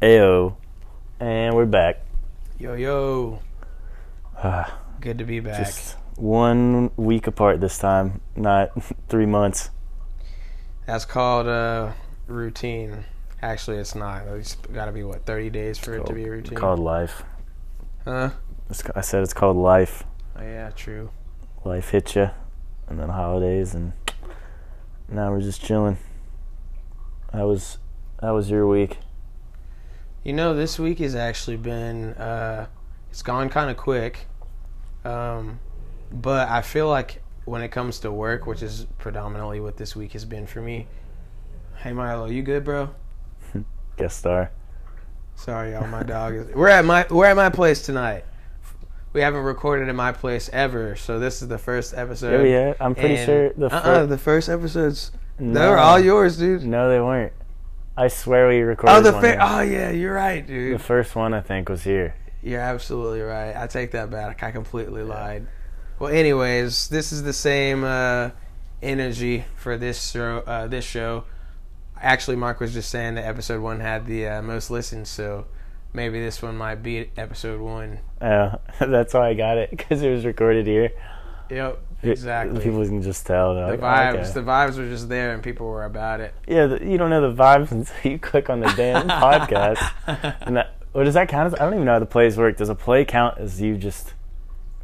Ayo, and we're back. Yo yo, Ah, good to be back. Just one week apart this time, not three months. That's called uh, routine. Actually, it's not. It's got to be what thirty days for it to be a routine. Called life. huh? It's, I said it's called life. Oh, yeah, true. Life hits you, and then holidays, and now we're just chilling. How was how was your week? You know, this week has actually been. Uh, it's gone kind of quick. Um, but I feel like when it comes to work, which is predominantly what this week has been for me. Hey Milo, you good, bro? Guest star. Sorry, y'all. My dog is. We're at my we're at my place tonight. We haven't recorded at my place ever, so this is the first episode. Oh yeah, I'm pretty And- sure the uh-uh, fir- the first episodes no, they were all yours, dude. No, they weren't. I swear we recorded. Oh, the one fa- oh yeah, you're right, dude. The first one I think was here. You're absolutely right. I take that back. I completely lied. Well, anyways, this is the same uh, energy for this show. Uh, this show. Actually, Mark was just saying that episode one had the uh, most listens, so maybe this one might be episode one. Uh, that's why I got it because it was recorded here. Yep, exactly. People can just tell. The like, oh, vibes, okay. the vibes were just there, and people were about it. yeah, the, you don't know the vibes until you click on the damn podcast. And that, what does that count as? I don't even know how the plays work. Does a play count as you just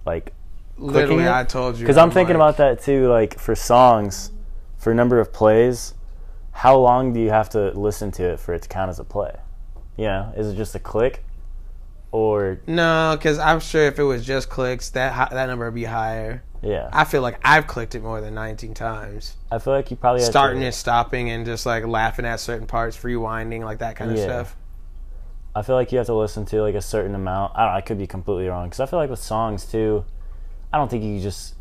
like? Literally, it? I told you. Because I'm thinking about that too. Like for songs, for number of plays, how long do you have to listen to it for it to count as a play? You know, is it just a click, or No, because I'm sure if it was just clicks, that that number would be higher. Yeah? I feel like I've clicked it more than 19 times. I feel like you probably have Starting to, and stopping and just like laughing at certain parts, rewinding, like that kind of Yeah. stuff. I feel like you have to listen to like a certain amount. I don't. I could be completely wrong because I feel like with songs too, I don't think you just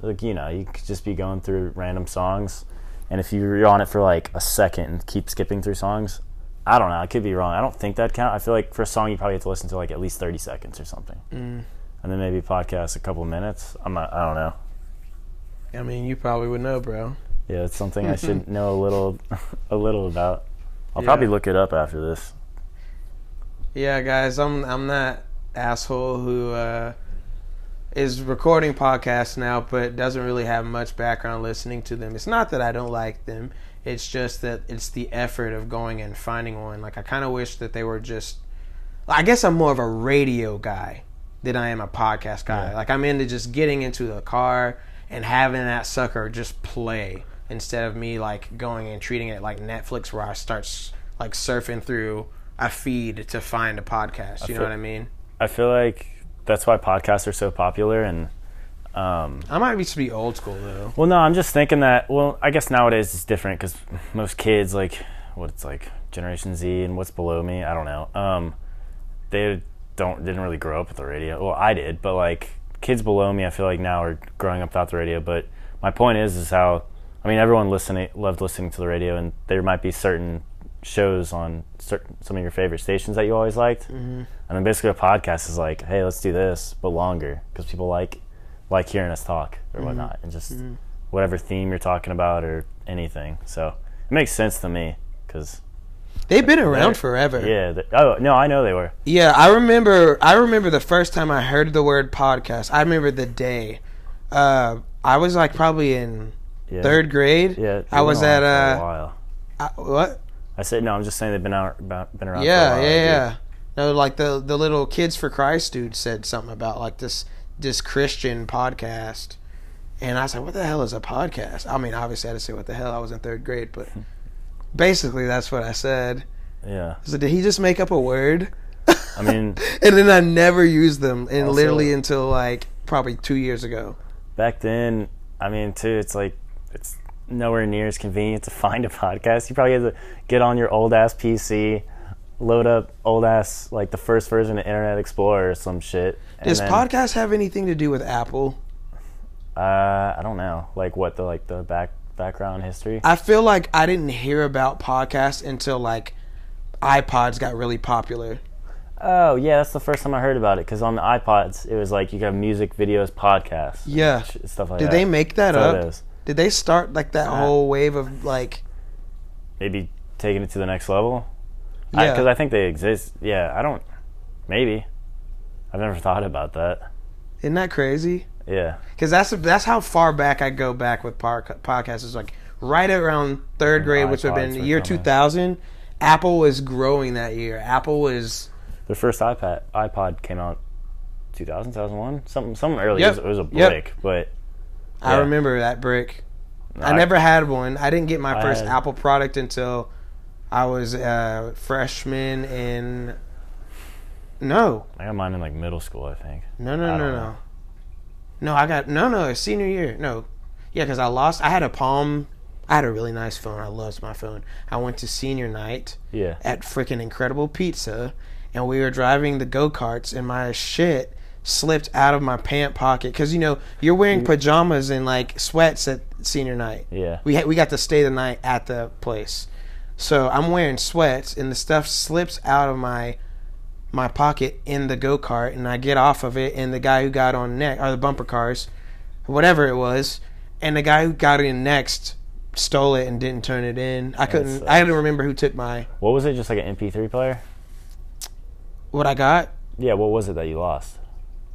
like you know you could just be going through random songs, and if you're on it for like a second and keep skipping through songs, I don't know. I could be wrong. I don't think that count. I feel like for a song you probably have to listen to like at least thirty seconds or something, Mm. And then maybe podcast a couple minutes. I'm not. I don't know. I mean, you probably would know, bro. Yeah, it's something I should know a little, a little about. I'll Yeah. probably look it up after this. Yeah, guys, I'm I'm that asshole who uh, is recording podcasts now, but doesn't really have much background listening to them. It's not that I don't like them; it's just that it's the effort of going and finding one. Like I kind of wish that they were just. I guess I'm more of a radio guy than I am a podcast guy. Yeah. Like I'm into just getting into the car and having that sucker just play instead of me like going and treating it like Netflix, where I start like surfing through a feed to find a podcast. You know what I mean? I feel like that's why podcasts are so popular and. Um, I might be to be old school though. Well, no, I'm just thinking that. Well, I guess nowadays it's different because most kids, like what it's like Generation Z and what's below me, I don't know. Um, they don't didn't really grow up with the radio. Well, I did, but like kids below me, I feel like now are growing up without the radio. But my point is, is how I mean, everyone listening loved listening to the radio, and there might be certain shows on certain some of your favorite stations that you always liked, Mm-hmm. and then basically a podcast is like, hey, let's do this, but longer because people like like hearing us talk or whatnot, and just whatever theme you're talking about or anything. So it makes sense to me because They've been around forever. yeah. Oh no, I know they were. Yeah, I remember. I remember the first time I heard the word podcast. I remember the day. Uh, I was like probably in Yeah. third grade. Yeah, I was at a uh, while. I, what? I said no. I'm just saying they've been out, been around. for a Yeah, while, yeah, dude. yeah. No, like the the little Kids for Christ dude said something about like this this Christian podcast, and I was like, "What the hell is a podcast?" I mean, obviously I had to say what the hell. I was in third grade, but basically that's what I said. Yeah. So did he just make up a word? I mean, and then I never used them, and Also- literally until like probably two years ago. back then, I mean, too, it's like it's nowhere near as convenient to find a podcast. You probably had to get on your old ass PC, load up old ass like the first version of Internet Explorer or some shit. Does then- podcast have anything to do with Apple? Uh, I don't know, like what the like the back background history. I feel like I didn't hear about podcasts until like iPods got really popular. Oh yeah, that's the first time I heard about it because on the iPods it was like you have music, videos, podcasts, Yeah. stuff like Did that. they make that all up? Did they start like that Uh, whole wave of like? Maybe taking it to the next level. Yeah. Because I, think they exist. Yeah, I don't. Maybe. I've never thought about that. Isn't that crazy? Yeah. Because that's that's how far back I go back with podcasts. Is like right around third grade, which would have been year coming. 2000. Apple was growing that year. Apple was The first iPad iPod came out 2000, 2001, something something early. Yep. It, was, it was a Yep. brick, but I remember that brick. I I- never had one. I didn't get my I first had- Apple product until I was a freshman in. No, I got mine in like middle school, I think. no, no, no, no. No, I got no, no. Senior year, no. Yeah, because I lost. I had a Palm. I had a really nice phone. I loved my phone. I went to senior night Yeah. at freaking Incredible Pizza, and we were driving the go karts, and my shit slipped out of my pant pocket because you know you're wearing mm. pajamas and like sweats at senior night. Yeah. We ha- we got to stay the night at the place, so I'm wearing sweats, and the stuff slips out of my my pocket in the go kart, and I get off of it, and the guy who got on next, or the bumper cars, whatever it was, and the guy who got in next stole it and didn't turn it in. I couldn't. I didn't remember who took my What was it? Just like an MP3 player? what I got. Yeah. What was it that you lost?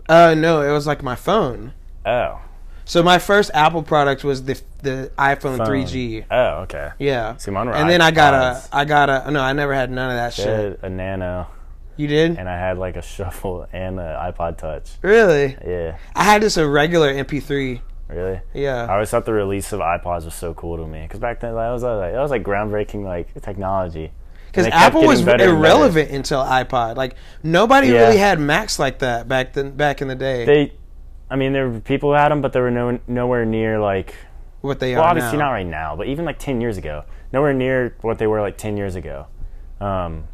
Uh, no, it was like my phone. Oh. So my first Apple product was the the iPhone phone. 3G. Oh, okay. Yeah. See, mine were and then I got a I got a no, I never had none of that shit. a Nano, You did? and I had like a shuffle and an iPod Touch. Really? Yeah. I had just a regular MP3. Really? Yeah. I always thought the release of iPods was so cool to me because back then that was uh, like that was like groundbreaking like technology. Because And they kept Apple was getting better and better. irrelevant until iPod. Like nobody Yeah. really had Macs like that back then. Back in the day, They, I mean, there were people who had them, but they were no, nowhere near like. what they Well, are obviously now. not right now, but even like ten years ago, nowhere near what they were like ten years ago. Um,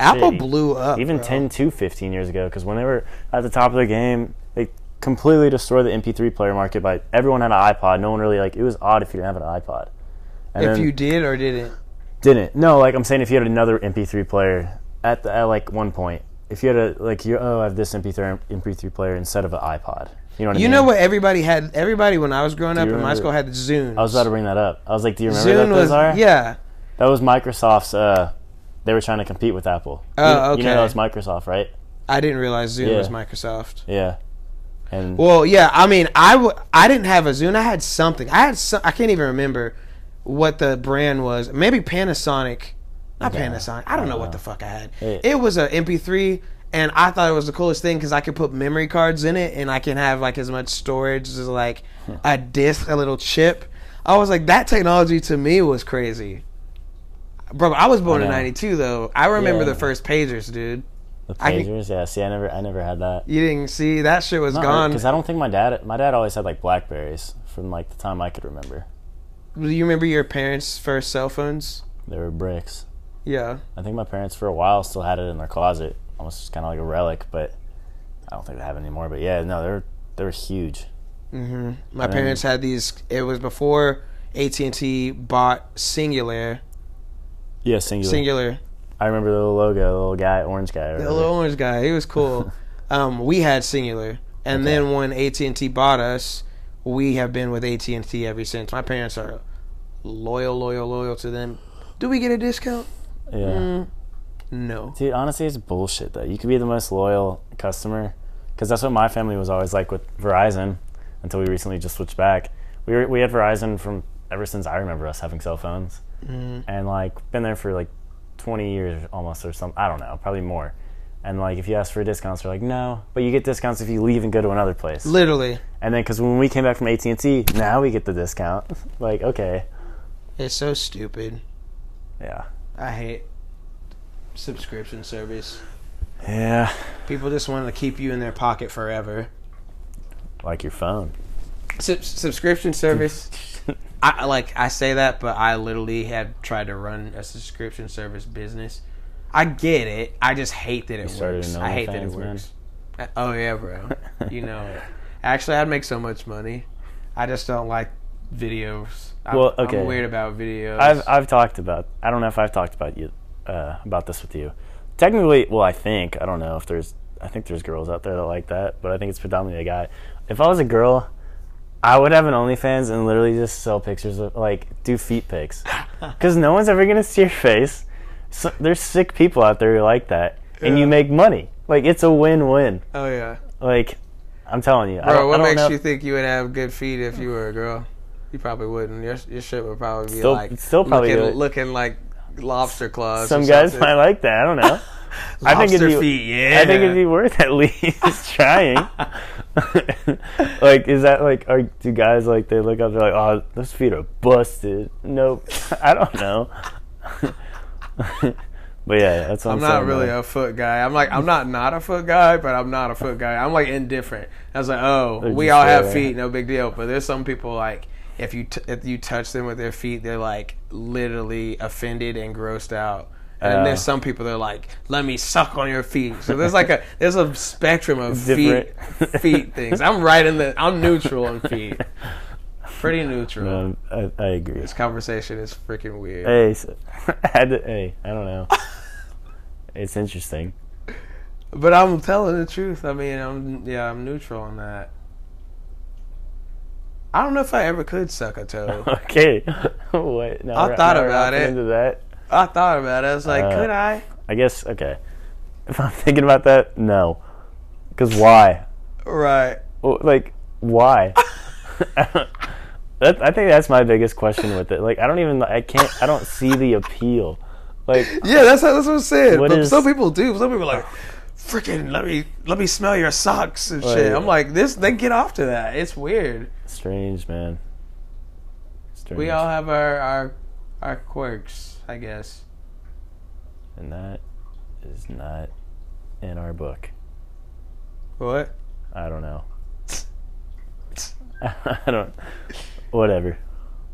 Apple shit, blew up. even bro. 10 to 15 years ago because when they were at the top of the game they completely destroyed the mp3 player market by everyone had an ipod no one really like it was odd if you didn't have an ipod and If then you did or didn't. didn't no like i'm saying if you had another mp3 player at, the, at like one point if you had a like you oh i have this mp3 mp3 player instead of an ipod you know what i You mean know what everybody had? Everybody when I was growing up in my school had Zune. i was about to bring that up i was like do you remember Zune those was are yeah. that was microsoft's uh they were trying to compete with apple Oh, you, you know that was microsoft right I didn't realize Zune Yeah. was Microsoft. yeah and Well, yeah. I mean, I w- I didn't have a Zune. I had something. I had some, I can't even remember what the brand was. Maybe Panasonic. Not Okay. Panasonic. I don't know Uh, what the fuck I had. it- It was a MP3, and I thought it was the coolest thing because I could put memory cards in it, and I can have like as much storage as like a disc, a little chip. I was like, that technology to me was crazy. Bro, I was born in '92 though. I remember Yeah. the first pagers, dude. The I pagers, yeah. See, I never, I never had that. You didn't see that shit was gone. because I don't think my dad, my dad always had like Blackberries from like the time I could remember. Do you remember your parents' first cell phones? They were bricks. Yeah. I think my parents for a while still had it in their closet, almost kind of like a relic, but I don't think they have it anymore. But yeah, no, they're they were huge. Mm-hmm. My parents had these. It was before AT and T bought Cingular. Yeah, Cingular. Cingular. I remember the little logo, the little guy, orange guy. The little orange guy. He was cool. um, we had Cingular, and Okay. then when AT and T bought us, we have been with AT and T ever since. My parents are loyal, loyal, loyal to them. Do we get a discount? yeah. Mm, no. Dude, honestly, it's bullshit though. You could be the most loyal customer because that's what my family was always like with Verizon until we recently just switched back. We were, we had Verizon from ever since I remember us having cell phones, Mm. and like been there for like 20 years almost or something. I don't know, probably more. And like if you ask for discounts, they're like no, but you get discounts if you leave and go to another place. Literally, And then because when we came back from AT and T, now we get the discount. like okay, it's so stupid. yeah, I hate subscription service. yeah, People just want to keep you in their pocket forever. like your phone. Sub- subscription service. I like I say that, but I literally have tried to run a subscription service business. I get it. I just hate that it started works. I hate that it man? works. Uh, Oh yeah, bro. you know it. Actually, I'd make so much money. I just don't like videos. I'm, Well, okay. I'm weird about videos. I've I've talked about. I don't know if I've talked about you uh, about this with you. Technically, well, I think I don't know if there's. I think there's girls out there that like that, but I think it's predominantly a guy. If I was a girl, I would have an OnlyFans and literally just sell pictures of like do feet pics, because no one's ever gonna see your face. so, there's sick people out there who like that, and you make money. Like it's a win-win. Oh yeah, Like I'm telling you, I bro. don't, What makes know. you think you would have good feet if you were a girl? You probably wouldn't. Your your shit would probably be Still- like still probably looking, looking like lobster claws. Some guys might like that. I don't know. I think Lobster it'd be, feet, yeah. I think it'd be worth at least trying. like, is that like, are do guys like they look up? They're like, oh, those feet are busted. Nope. I don't know. but yeah, that's what I'm, I'm not really a foot guy. I'm like I'm not not a foot guy, but I'm not a foot guy. I'm like indifferent. I was like, oh, They're we all have feet, no big deal. But there's some people like if you t- if you touch them with their feet, they're like literally offended and grossed out. And Oh. there's some people that are like, let me suck on your feet. So there's like a there's a spectrum of feet Different. feet things. I'm right in the I'm neutral on feet. Pretty neutral. Um, I, I agree. This conversation is freaking weird. Hey, so, I had to, hey, I don't know. it's interesting. But I'm telling the truth. I mean, I'm yeah, I'm neutral on that. I don't know if I ever could suck a toe. Okay. what? Now I thought about it. Into that. I thought about it. I was like, Uh, could I? I guess okay. If I'm thinking about that, no. Because why? Right. Well, like why? that, I think that's my biggest question with it. Like I don't even I can't I don't see the appeal. Like Yeah, that's that's what I'm saying. What but is- some people do. Some people are like, freaking let me let me smell your socks and shit. Right. I'm like, this they get off to that. It's weird. strange, man. Strange. We all have our our our quirks, I guess. and that is not in our book. What? I don't know. I don't. Whatever.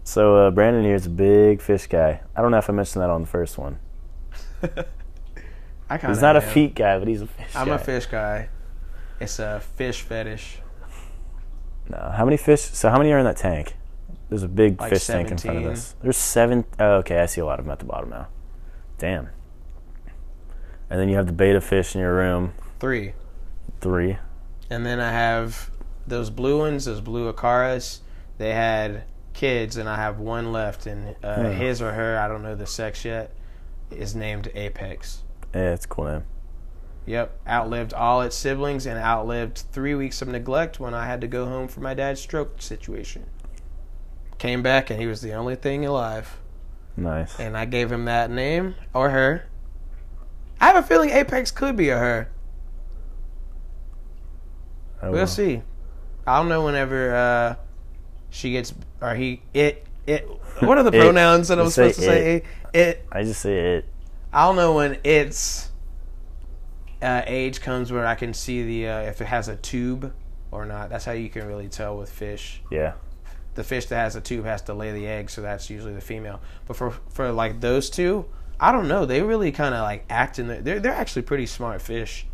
So uh, Brandon here is a big fish guy. I don't know if I mentioned that on the first one. I kind He's not a feet guy, but he's a fish guy. I'm guy. a fish guy. It's a fish fetish. No. How many fish? So how many are in that tank? There's a big Like fish tank in front of us. There's seven oh, okay, I see a lot of them at the bottom now. Damn. And then you have the betta fish in your room. Three. Three. And then I have those blue ones, those blue Acaras. They had kids, and I have one left. And uh, Hmm. his or her, I don't know the sex yet, is named Apex. Yeah, it's a cool name. Yep, outlived all its siblings and outlived three weeks of neglect when I had to go home for my dad's stroke situation. Came back, and he was the only thing alive. Nice. And I gave him that name, or her. I have a feeling Apex could be a her. Oh, We'll well. see. I'll know whenever uh, she gets or he it it. What are the It. pronouns that I'm supposed to say? It. it. I just say it. I'll know when its uh, age comes where I can see the uh, if it has a tube or not. That's how you can really tell with fish. Yeah. The fish that has a tube has to lay the egg, so that's usually the female. But for for like those two, I don't know. They really kind of like act in their. They're they're actually pretty smart fish.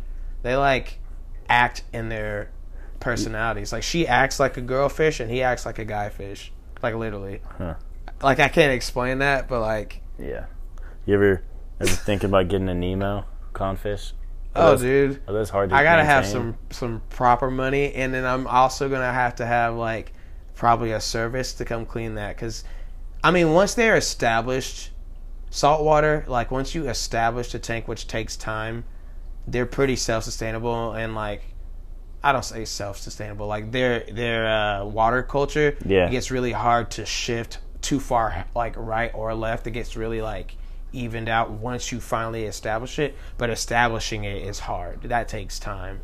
They like act in their personalities. Like she acts like a girl fish, and he acts like a guy fish. Like literally. Huh. Like I can't explain that, but like, Yeah. You ever ever think about getting a Nemo clownfish? Are oh those, dude, Are those hard to I gotta have some some proper money, and then I'm also gonna have to have like probably a service to come clean that. Because I mean, once they're established, saltwater, like once you establish a tank, which takes time, they're pretty self sustainable and like. I don't say self-sustainable. Like their their uh, water culture, Yeah. it gets really hard to shift too far, like right or left. It gets really like evened out once you finally establish it. But establishing it is hard. That takes time.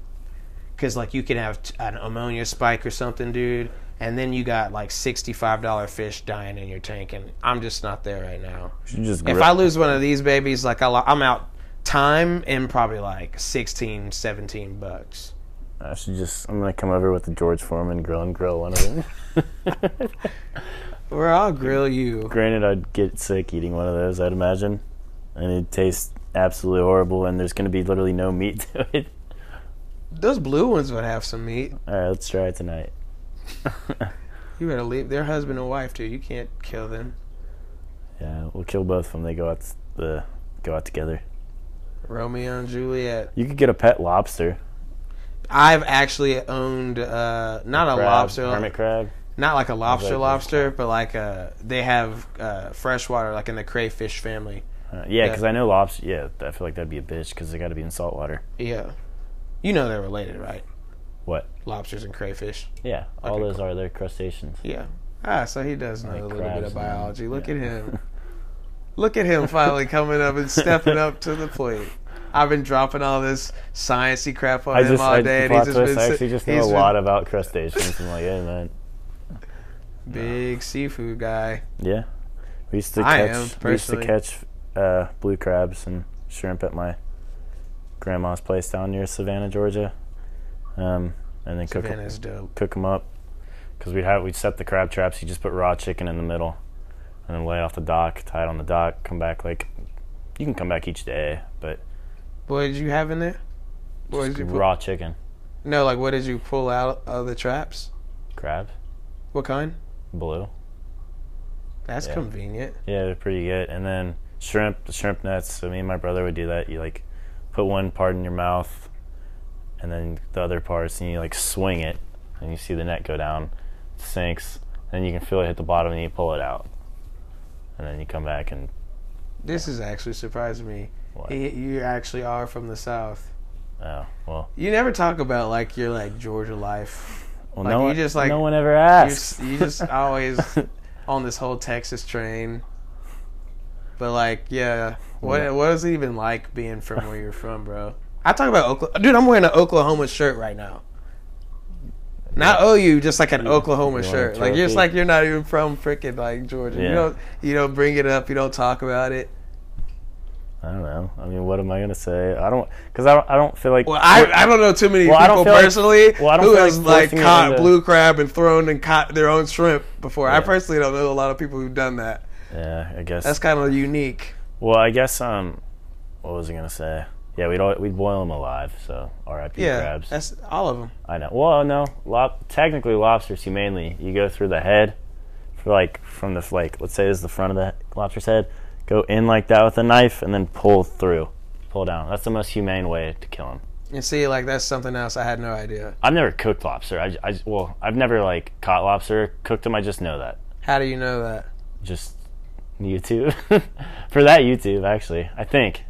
Because like you can have t- an ammonia spike or something, dude, and then you got like sixty-five dollar fish dying in your tank, and I'm just not there right now. Just If I lose one of these babies, like I lo- I'm out time and probably like 16, 17 bucks. I should just. I'm gonna come over with the George Foreman grill and grill one of them. Or I'll grill you. Granted, I'd get sick eating one of those. I'd imagine, and it tastes absolutely horrible. And there's gonna be literally no meat to it. Those blue ones would have some meat. All right, let's try it tonight. You better leave. They're husband and wife too. You can't kill them. yeah, we'll kill both of them. They go out the go out together. Romeo and Juliet. You could get a pet lobster. I've actually owned uh, not a crab, lobster, hermit crab. not like a lobster like lobster, but like a they have uh, freshwater like in the crayfish family. Uh, yeah, because I know lobster. Yeah, I feel like that'd be a bitch because they got to be in salt water. Yeah. You know they're related, right? What? Lobsters and crayfish. Yeah, all Okay, those are their crustaceans. Yeah. Ah, so he does know Like a little bit of biology. Look yeah. at him. Look at him finally coming up and stepping up to the plate. I've been dropping all this sciencey crap on I him just, all I, day, and he's just twist, been I actually just know a been lot about crustaceans. I'm like, yeah, man. big seafood guy. Yeah, we used to I catch. we used to catch uh, blue crabs and shrimp at my grandma's place down near Savannah, Georgia, um, and then cook 'em- Savannah's dope. cook them up because we'd have we'd set the crab traps. You just put raw chicken in the middle, and then lay off the dock, tie it on the dock, come back like you can come back each day, but What did you have in there? What did you put? raw chicken No, like what did you pull out of the traps? crab What kind? blue. That's Yeah. convenient. Yeah, they're pretty good. And then shrimp, the shrimp nets. So me and my brother would do that. You like put one part in your mouth, and then the other parts, and you like swing it, and you see the net go down, it sinks, and you can feel it hit the bottom, and you pull it out, and then you come back and This is actually surprising me. what? You actually are from the south. Oh well, You never talk about like your like Georgia life. well Like, no one, just, like- no one ever You asks. just, you just always on this whole Texas train. But like, yeah, what Yeah. what is it even like being from where you're from, bro? I talk about Oklahoma. Dude, I'm wearing an Oklahoma shirt right now. Not OU, just like an You- Oklahoma you shirt. Like just like you're not even from freaking like Georgia. You Yeah. don't you don't bring it up. You don't talk about it. I don't know. I mean, what am I gonna say? I don't because I don't. I don't feel like. Well, I, I don't know too many Well, people feel like- personally well, who has like like caught into- blue crab and thrown and caught their own shrimp before. I personally don't know a lot of people who've done that. yeah, I guess. That's kind of unique. Well, I guess um, what was I gonna say? Yeah, we'd all, we'd boil them alive. So R.I.P. Yeah, crabs. that's all of them. I know. Well, no, lob- technically lobsters humanely. You go through the head, for like from the like let's say this is the front of the lobster's head. Go in like that with a knife and then pull through, pull down. That's the most humane way to kill them. And see, like that's something else I had no idea. I've never cooked lobster. I, I well, I've never like caught lobster, cooked them. I just know that. How do you know that? Just YouTube for that YouTube actually. I think.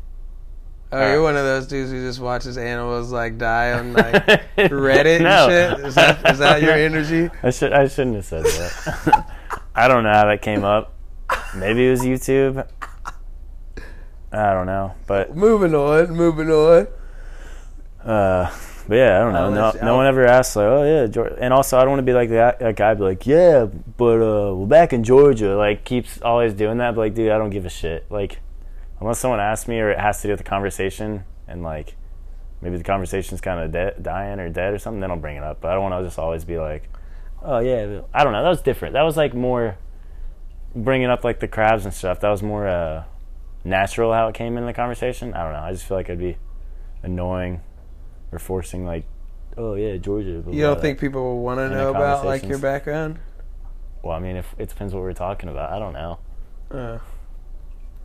Oh, you're one of those dudes who just watches animals like die on like Reddit No. and shit. Is that is that your energy? I should I shouldn't have said that. I don't know how that came up. Maybe it was YouTube. I don't know, but Moving on, moving on. uh, but yeah, I don't know. No, no one ever asks like, oh yeah, Georgia. And also, I don't want to be like that, that guy. Be like, yeah, but uh, we're back in Georgia. Like, keeps always doing that. But like, dude, I don't give a shit. Like, unless someone asks me or it has to do with the conversation, and like, maybe the conversation's kind of de- dying or dead or something, then I'll bring it up. But I don't want to just always be like, oh yeah, I don't know. That was different. That was like more bringing up like the crabs and stuff. That was more uh, natural how it came in the conversation. I don't know. I just feel like I'd be annoying or forcing like, oh yeah, Georgia. You don't think people will want to know about like your background? Well, I mean, if it depends what we're talking about. I don't know. Uh,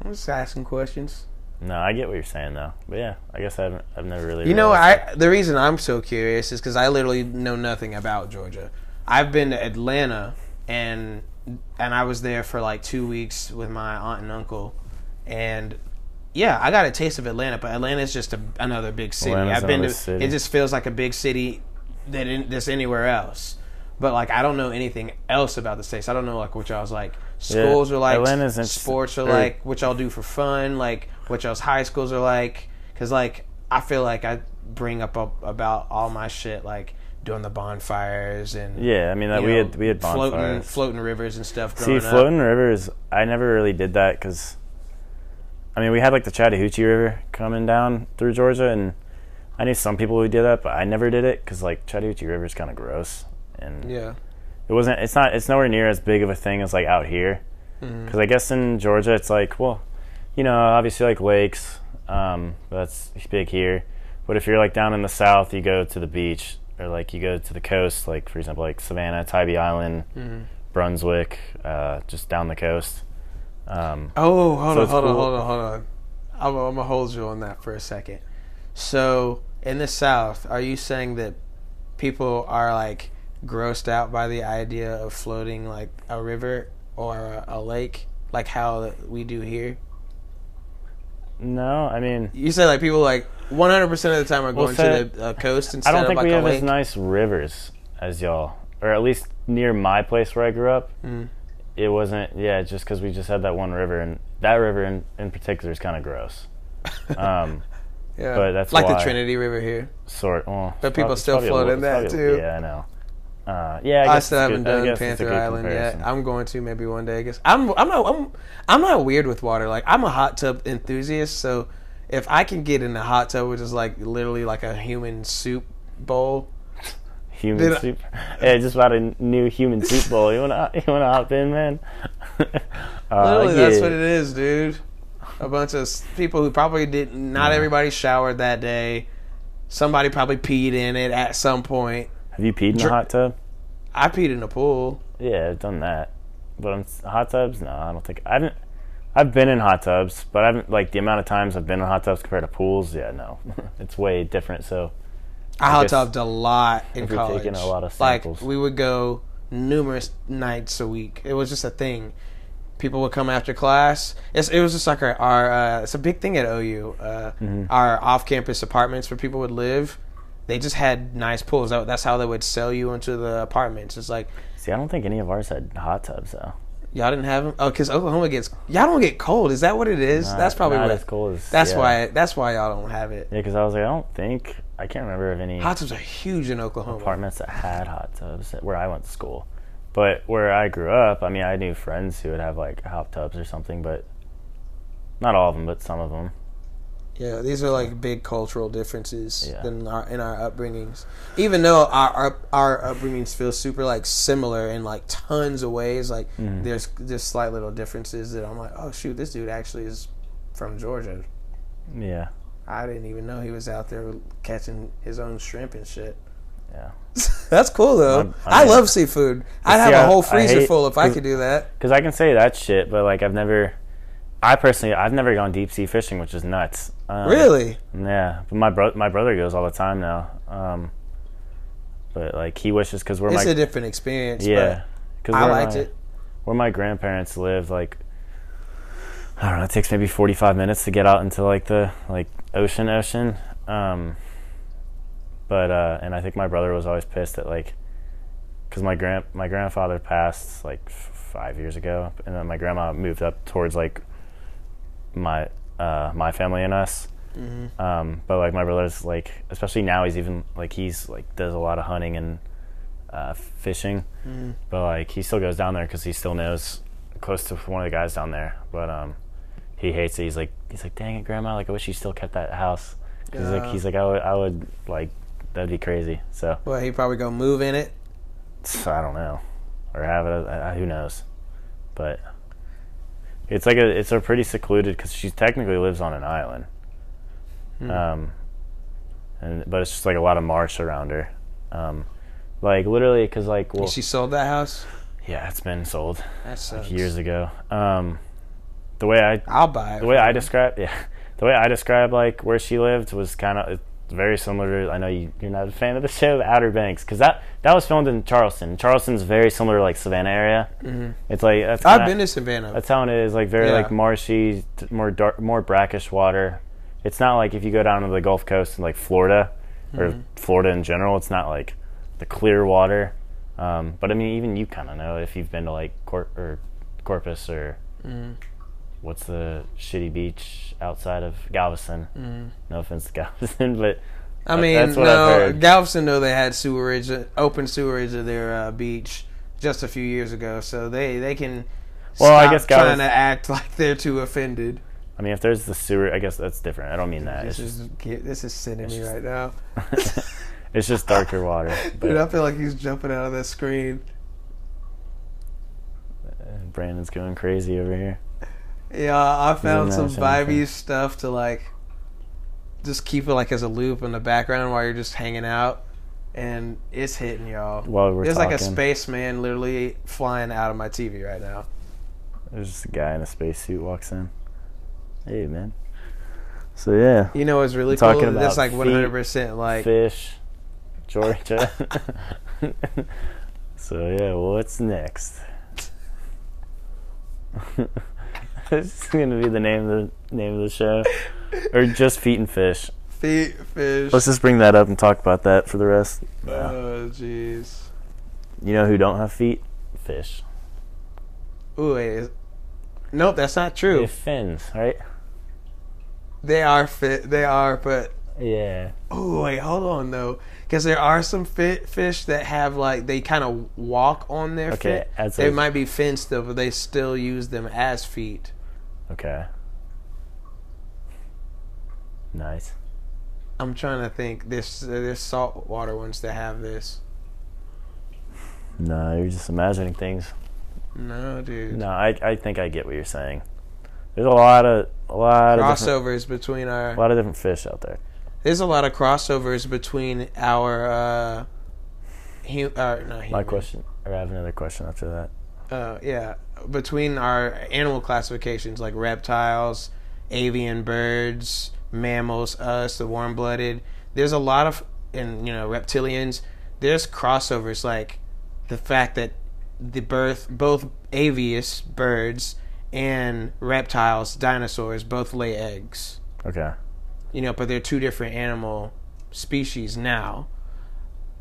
I'm just asking questions. No, I get what you're saying though. But yeah, I guess I haven't. I've never really. You know, I the reason I'm so curious is because I literally know nothing about Georgia. I've been to Atlanta and and I was there for like two weeks with my aunt and uncle, and yeah, I got a taste of Atlanta. But Atlanta is just a, another big city. Atlanta's I've been to. city. It just feels like a big city that in, that's anywhere else. But like, I don't know anything else about the states. I don't know like what y'all's like schools are like, Atlanta's sports are like, what y'all do for fun, like what y'all's high schools are like. Because like, I feel like I bring up, up about all my shit like doing the bonfires and Yeah, I mean that we know, had we had floating bonfires. floating rivers and stuff. See, Growing up. floating rivers. I never really did that because, I mean, we had like the Chattahoochee River coming down through Georgia, and I knew some people who did that, but I never did it because like Chattahoochee River is kind of gross, and Yeah, it wasn't. It's not. It's nowhere near as big of a thing as like out here. Because I guess in Georgia, it's like, well, you know, obviously like lakes. Um, that's big here. But if you're like down in the south, you go to the beach, or like you go to the coast, like for example, like Savannah, Tybee Island, Mhm. Brunswick, uh, just down the coast. Um, Oh, hold So on, hold on, hold on, hold on. I'm, I'm gonna hold you on that for a second. So, in the South, are you saying that people are like grossed out by the idea of floating like a river or a, a lake, like how we do here? No, I mean, You said like people like 100 percent of the time are Well, going so- to the uh, coast I don't think like we have as nice rivers as y'all, or at least near my place where I grew up. Mm. It wasn't. Yeah, just because we just had that one river, and that river in, in particular is kind of gross. Um, yeah, but that's like the Trinity River here. sort. Well, But people prob- it's still probably float in that, probably- too. Yeah, I know. Uh, yeah, I, I, still haven't good- done Panther Island yet. I'm going to maybe one day. I guess I'm. I'm not. I'm. I'm not weird with water. Like I'm a hot tub enthusiast. So if I can get in a hot tub, which is like literally like a human soup bowl, Human Did I- soup. Yeah, just about a new human soup bowl. You wanna you wanna hop in, man? uh, literally that's what it is, dude. A bunch of people who probably didn't. Not Yeah. everybody showered that day. Somebody probably peed in it at some point. Have you peed in a hot tub? I peed in a pool. Yeah, I've done that. But s- hot tubs, no, I don't think I haven't. I've been in hot tubs, but I haven't like the amount of times I've been in hot tubs compared to pools. Yeah, no, it's way different. So I I hot tubbed a lot in college. taking a lot of like samples. we would go numerous nights a week. It was just a thing. People would come after class. It's, it was just like our, our uh, it's a big thing at OU. Uh, Mm-hmm. Our off-campus apartments where people would live, they just had nice pools. That- That's how they would sell you into the apartments. It's like see, I don't think any of ours had hot tubs though. y'all didn't have them. Oh, because Oklahoma gets y'all don't get cold. Is that what it is? Not- that's probably not what. as cool as that's yeah. why. That's why y'all don't have it. Yeah, because I was like, I don't think I can't remember of any Hot tubs are huge in Oklahoma. apartments that had hot tubs where I went to school. But where I grew up, I mean, I knew friends who would have like hot tubs or something, but not all of them, but some of them. Yeah, these are like big cultural differences Yeah. than our in our upbringings. Even though our, our our upbringings feel super like similar in like tons of ways, like Mm-hmm. there's just slight little differences that I'm like, oh shoot, this dude actually is from Georgia. Yeah, I didn't even know he was out there catching his own shrimp and shit. yeah. That's cool though. I'm- I I, love seafood. I'd have a whole freezer hate- full if I could do that. Because I can say that shit, but like I've never, I personally, I've never gone deep sea fishing, which is nuts. Um, Really? Yeah, but my bro, my brother goes all the time now. Um, but like he wishes because we're It's my a different experience. yeah, but I liked my, it. Where my grandparents live, like I don't know, it takes maybe forty five minutes to get out into like the like ocean, ocean. Um, but uh, and I think my brother was always pissed at like because my grand my grandfather passed like five years ago, and then my grandma moved up towards like my uh, my family and us. Mm-hmm. Um, but like my brother's like, especially now, he's even like he's like does a lot of hunting and uh, fishing. Mm-hmm. But like he still goes down there because he still knows close to one of the guys down there. But um, he hates it. He's like he's like, dang it, grandma! Like I wish you still kept that house. He's like he's like I would I would like that'd be crazy. So Well, he probably go move in it. I don't know, or have it. Uh, who knows? But it's like a it's a pretty secluded because she technically lives on an island. Hmm. Um, and but it's just like a lot of marsh around her. Um, like literally, because like well, she sold that house. yeah, it's been sold That like years ago. Um, the way I I'll buy it. the way I describe yeah, the way I describe like where she lived was kind of very similar. to I know you, you're not a fan of the show Outer Banks because that that was filmed in Charleston. Charleston's very similar to like Savannah area. Mhm. It's like that's I've been to Savannah. that's how it is. Like very Yeah. like marshy, t- more dark, more brackish water. It's not like if you go down to the Gulf Coast in like Florida or Mm-hmm. Florida in general. It's not like the clear water. Um, but I mean, even you kind of know if you've been to like Cor- or Corpus or Mhm. What's the shitty beach outside of Galveston. Mhm. No offense to Galveston, but I mean, that's what I've no, heard. Galveston though they had sewerage, open sewerage of their uh, beach just a few years ago, so they they can. Well, I guess trying to act like they're too offended. I mean, if there's the sewer, I guess that's different. I don't mean that. This It's is this is sending me just- right now. it's just darker water. But Dude, I feel like he's jumping out of that screen. Brandon's going crazy over here. Yeah, I found some vibey stuff to like just keep it like as a loop in the background while you're just hanging out, and it's hitting y'all. While we're There's like a spaceman literally flying out of my TV right now. There's just a guy in a spacesuit walks in. Hey, man. So yeah, You know what's really Talking cool? That's about like 100 percent like fish, Georgia. so yeah, what's next? this is gonna be the name of the name of the show, or just feet and fish. Feet, fish. Let's just bring that up and talk about that for the rest. Yeah. Oh, jeez. You know who don't have feet? Fish. Ooh, wait. is- Nope, that's not They true. have fins, right? They are fit. They are, but Yeah. oh wait, hold on though, because there are some fit fish that have like they kind of walk on their Okay, feet. as They a- might be fins still, but they still use them as feet. Okay. Nice. I'm trying to think. There's there's saltwater ones that have this. No, you're just imagining things. No, dude. No, I I think I get what you're saying. There's a lot of a lot of Crossovers between our a lot of different fish out there. There's a lot of crossovers between our uh, uh not My question, or I have another question after that. Uh, yeah, between our animal classifications like reptiles, avian birds, mammals, us, the warm-blooded. There's a lot of and you know reptilians. There's crossovers like the fact that the birth both avius birds and reptiles, dinosaurs, both lay eggs Okay. you know, but they're two different animal species now.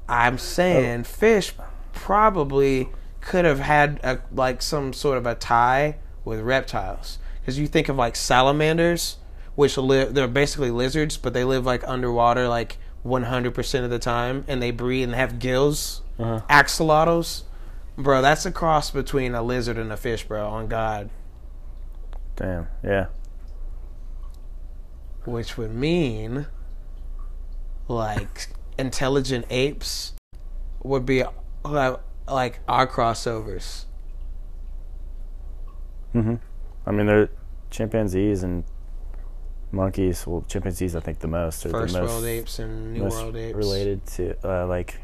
I'm saying oh. fish probably could have had a, like some sort of a tie with reptiles because you think of like salamanders, which live they're basically lizards, but they live like underwater like 100% of the time, and they breathe and have gills. Uh-huh. Axolotls, bro, that's a cross between a lizard and a fish, bro. On God. Damn. Yeah. which would mean like intelligent apes would be uh, like our crossovers. hmm I mean, they're chimpanzees and monkeys. Well, chimpanzees, I think the most. Are First the most, world apes and new world apes. related to uh, like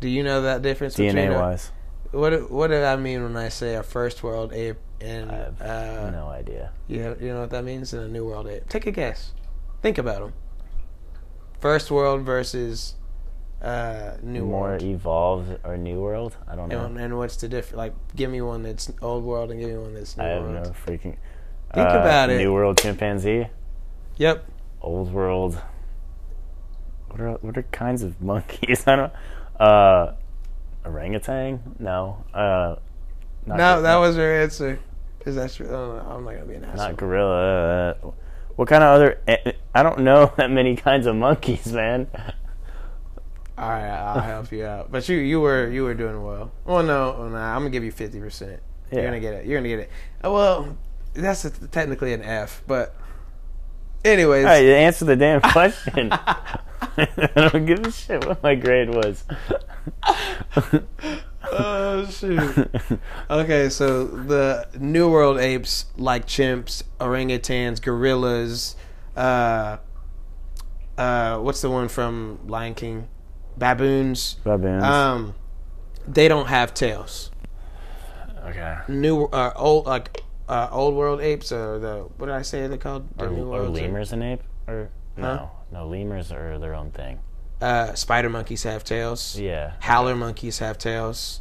Do you know that difference between DNA a- wise. what do- what did I mean when I say a first world ape and I have uh, no idea. you you know what that means in a new world ape? Take a guess. Think about them. First world versus uh, new More world. evolved or new world? I don't know. And, and what's the difference? Like, give me one that's old world and give me one that's new world. I have world. no freaking. Think uh, about it. New world chimpanzee, Yep. old world. What are what are kinds of monkeys? I don't. Uh, orangutan? No. Uh, not No, gor- that was her answer. Is that true? Oh, I'm not gonna be an asshole. not gorilla. What kind of other? eh, I don't know that many kinds of monkeys, man. All right, I'll help you out. But you, you were, you were doing well. Well, no, oh, nah, I'm gonna give you fifty percent. You're Yeah. gonna get it. You're gonna get it. Uh, Well, that's a, technically an F, but anyways. Right, answer the damn question. I don't give a shit what my grade was. oh shoot. Okay, so the New World apes, like chimps, orangutans, gorillas, uh, uh, what's the one from Lion King? Baboons. Baboons. Um, they don't have tails. okay. New, uh, old, like uh, old world apes, or the what did I say they're called? The Are, New are World lemurs an ape? Or no, Huh? no, lemurs are their own thing. Uh, spider monkeys have tails. Yeah. Howler monkeys have tails.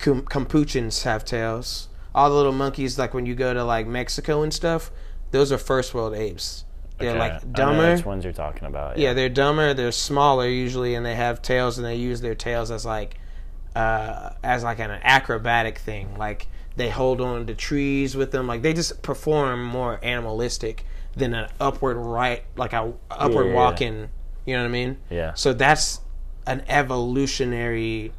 Capuchins have tails. All the little monkeys, like when you go to like Mexico and stuff, those are first world apes. They're Okay. I like know dumber. Which ones you're talking about? Yeah, they're dumber. They're smaller usually, and they have tails, and they use their tails as like, uh, as like an acrobatic thing. Like they hold on to trees with them. Like they just perform more animalistic than an upward right, like a upward Yeah. walking. You know what I mean? Yeah. So that's an evolutionary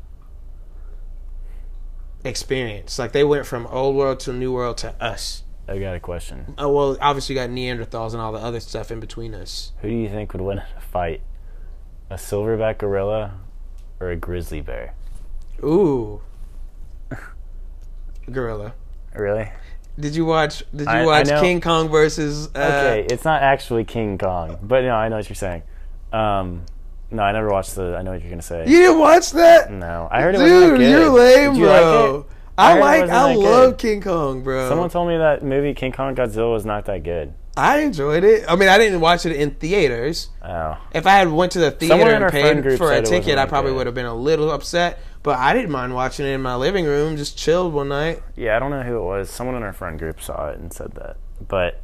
experience. Like they went from old world to new world to us. I got a question. Oh well, obviously you got Neanderthals and all the other stuff in between us. Who do you think would win in a fight? A silverback gorilla or a grizzly bear? Ooh, gorilla. Really? Did you watch? Did you I- I watch know- King Kong versus? Uh, Okay, it's not actually King Kong, but no, I know what you're saying. Um, no, I never watched the. I know what you're gonna say. You didn't watch that, no, I heard it dude? wasn't that good. You're lame, Did you bro. Like it? I it like. I love good. King Kong, bro. Someone told me that movie King Kong Godzilla was not that good. I enjoyed it. I mean, I didn't watch it in theaters. Oh, If I had went to the theater and paid for a said it wasn't ticket, I probably would have been a little upset. But I didn't mind watching it in my living room, just chilled one night. yeah, I don't know who it was. Someone in our friend group saw it and said that. But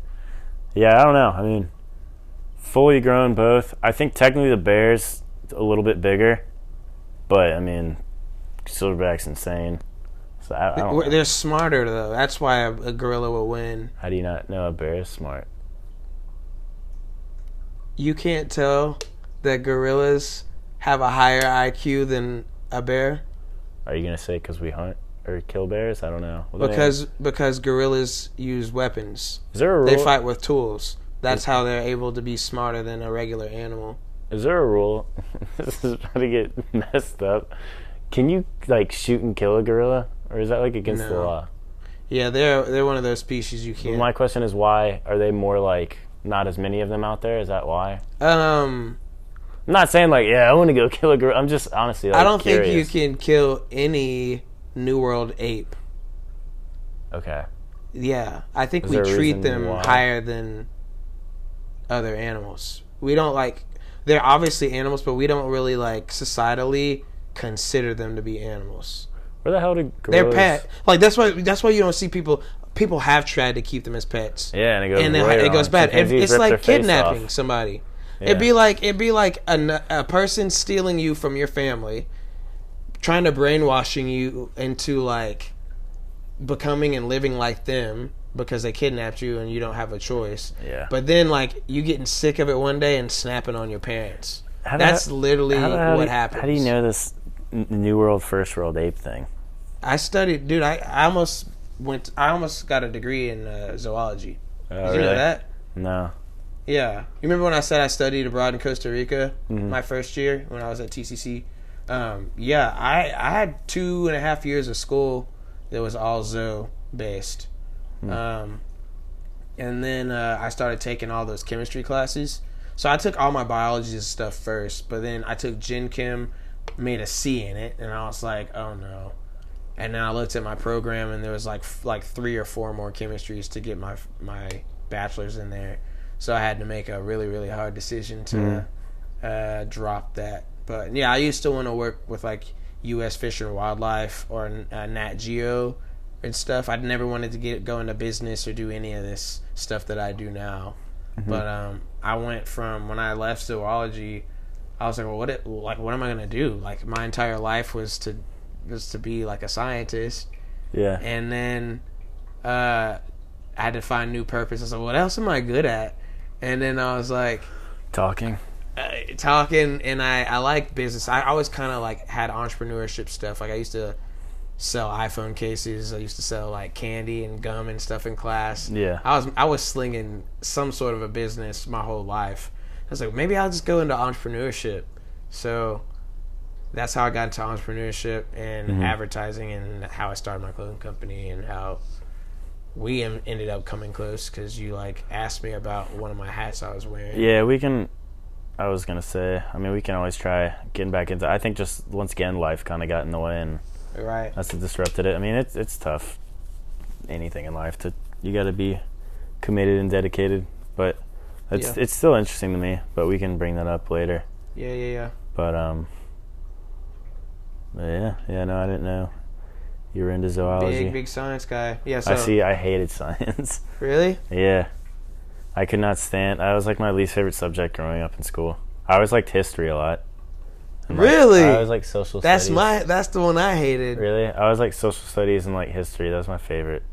yeah, I don't know. I mean, fully grown both. I think technically the bear's a little bit bigger, but I mean, Silverback's insane. So I, I don't. know. They're smarter though. That's why a, a gorilla will win. How do you not know a bear is smart? You can't tell that gorillas have a higher IQ than a bear Are you gonna say because we hunt or kill bears? I don't know. What because because gorillas use weapons. is there a rule? They fight with tools. That's how they're able to be smarter than a regular animal. Is there a rule? this is about to get messed up. Can you like shoot and kill a gorilla, or is that like against the No. law? Yeah, they're they're one of those species you can't. My question is why are they more like not as many of them out there? Is that why? um, I'm not saying like yeah, I want to go kill a gorilla. I'm just honestly like, I don't curious. think you can kill any New World ape. Okay. Yeah, I think Is we treat them why? higher than other animals. We don't like they're obviously animals, but we don't really like societally consider them to be animals. Where the hell did They're gorillas? pet. Like that's why that's why you don't see people. People have tried to keep them as pets, Yeah, and it goes and it, way it goes bad. It- it's like kidnapping somebody. Yeah. It'd be like it'd be like a, a person stealing you from your family, trying to brainwashing you into like becoming and living like them because they kidnapped you and you don't have a choice. Yeah. But then like you getting sick of it one day and snapping on your parents. How That's hell- literally how what happens. How do you know this New World, First World Ape thing? I studied, dude. I, I almost went. I almost got a degree in uh, zoology. Oh, Did you know that? No. Yeah. You remember when I said I studied abroad in Costa Rica Mhm. my first year when I was at TCC? Um, yeah, I I had two and a half years of school that was all zoo based, Hmm. um, and then uh, I started taking all those chemistry classes. So I took all my biology stuff first, but then I took Gen Chem, made a C in it, and I was like, oh no. And then I looked at my program, and there was like like three or four more chemistries to get my my bachelor's in there. So I had to make a really really hard decision to uh, drop that. But yeah, I used to want to work with like U.S. Fish and Wildlife or uh, Nat Geo and stuff. I'd never wanted to get go into business or do any of this stuff that I do now. But um, I went from when I left zoology, I was like, well, what it, like what am I gonna do? Like my entire life was to was to be like a scientist, Yeah. and then uh, I had to find new purpose. I said, what else am I good at? And then I was like, Talking. uh, talking and I, I like business. I always kind of like had entrepreneurship stuff. Like I used to sell iPhone cases. I used to sell like candy and gum and stuff in class. Yeah. I was I was slinging some sort of a business my whole life. I was like, maybe I'll just go into entrepreneurship. So that's how I got into entrepreneurship and Mhm. advertising and how I started my clothing company and how we em- ended up coming close because you like asked me about one of my hats I was wearing. Yeah, we can. I was gonna say. I mean, we can always try getting back into. I think just once again, life kind of got in the way, and Right. that's what disrupted it. I mean, it's it's tough. Anything in life to you got to be committed and dedicated, but it's Yeah. it's still interesting to me. But we can bring that up later. Yeah, yeah, yeah. But um, yeah, yeah. No, I didn't know you were into zoology. Big, big science guy. Yeah. So I see. I hated science. really, Yeah. I could not stand I was like my least favorite subject growing up in school. I always liked history a lot. And, like, Really? I was like social that's studies. my that's the one I hated. Really? I was like social studies and like history. That was my favorite.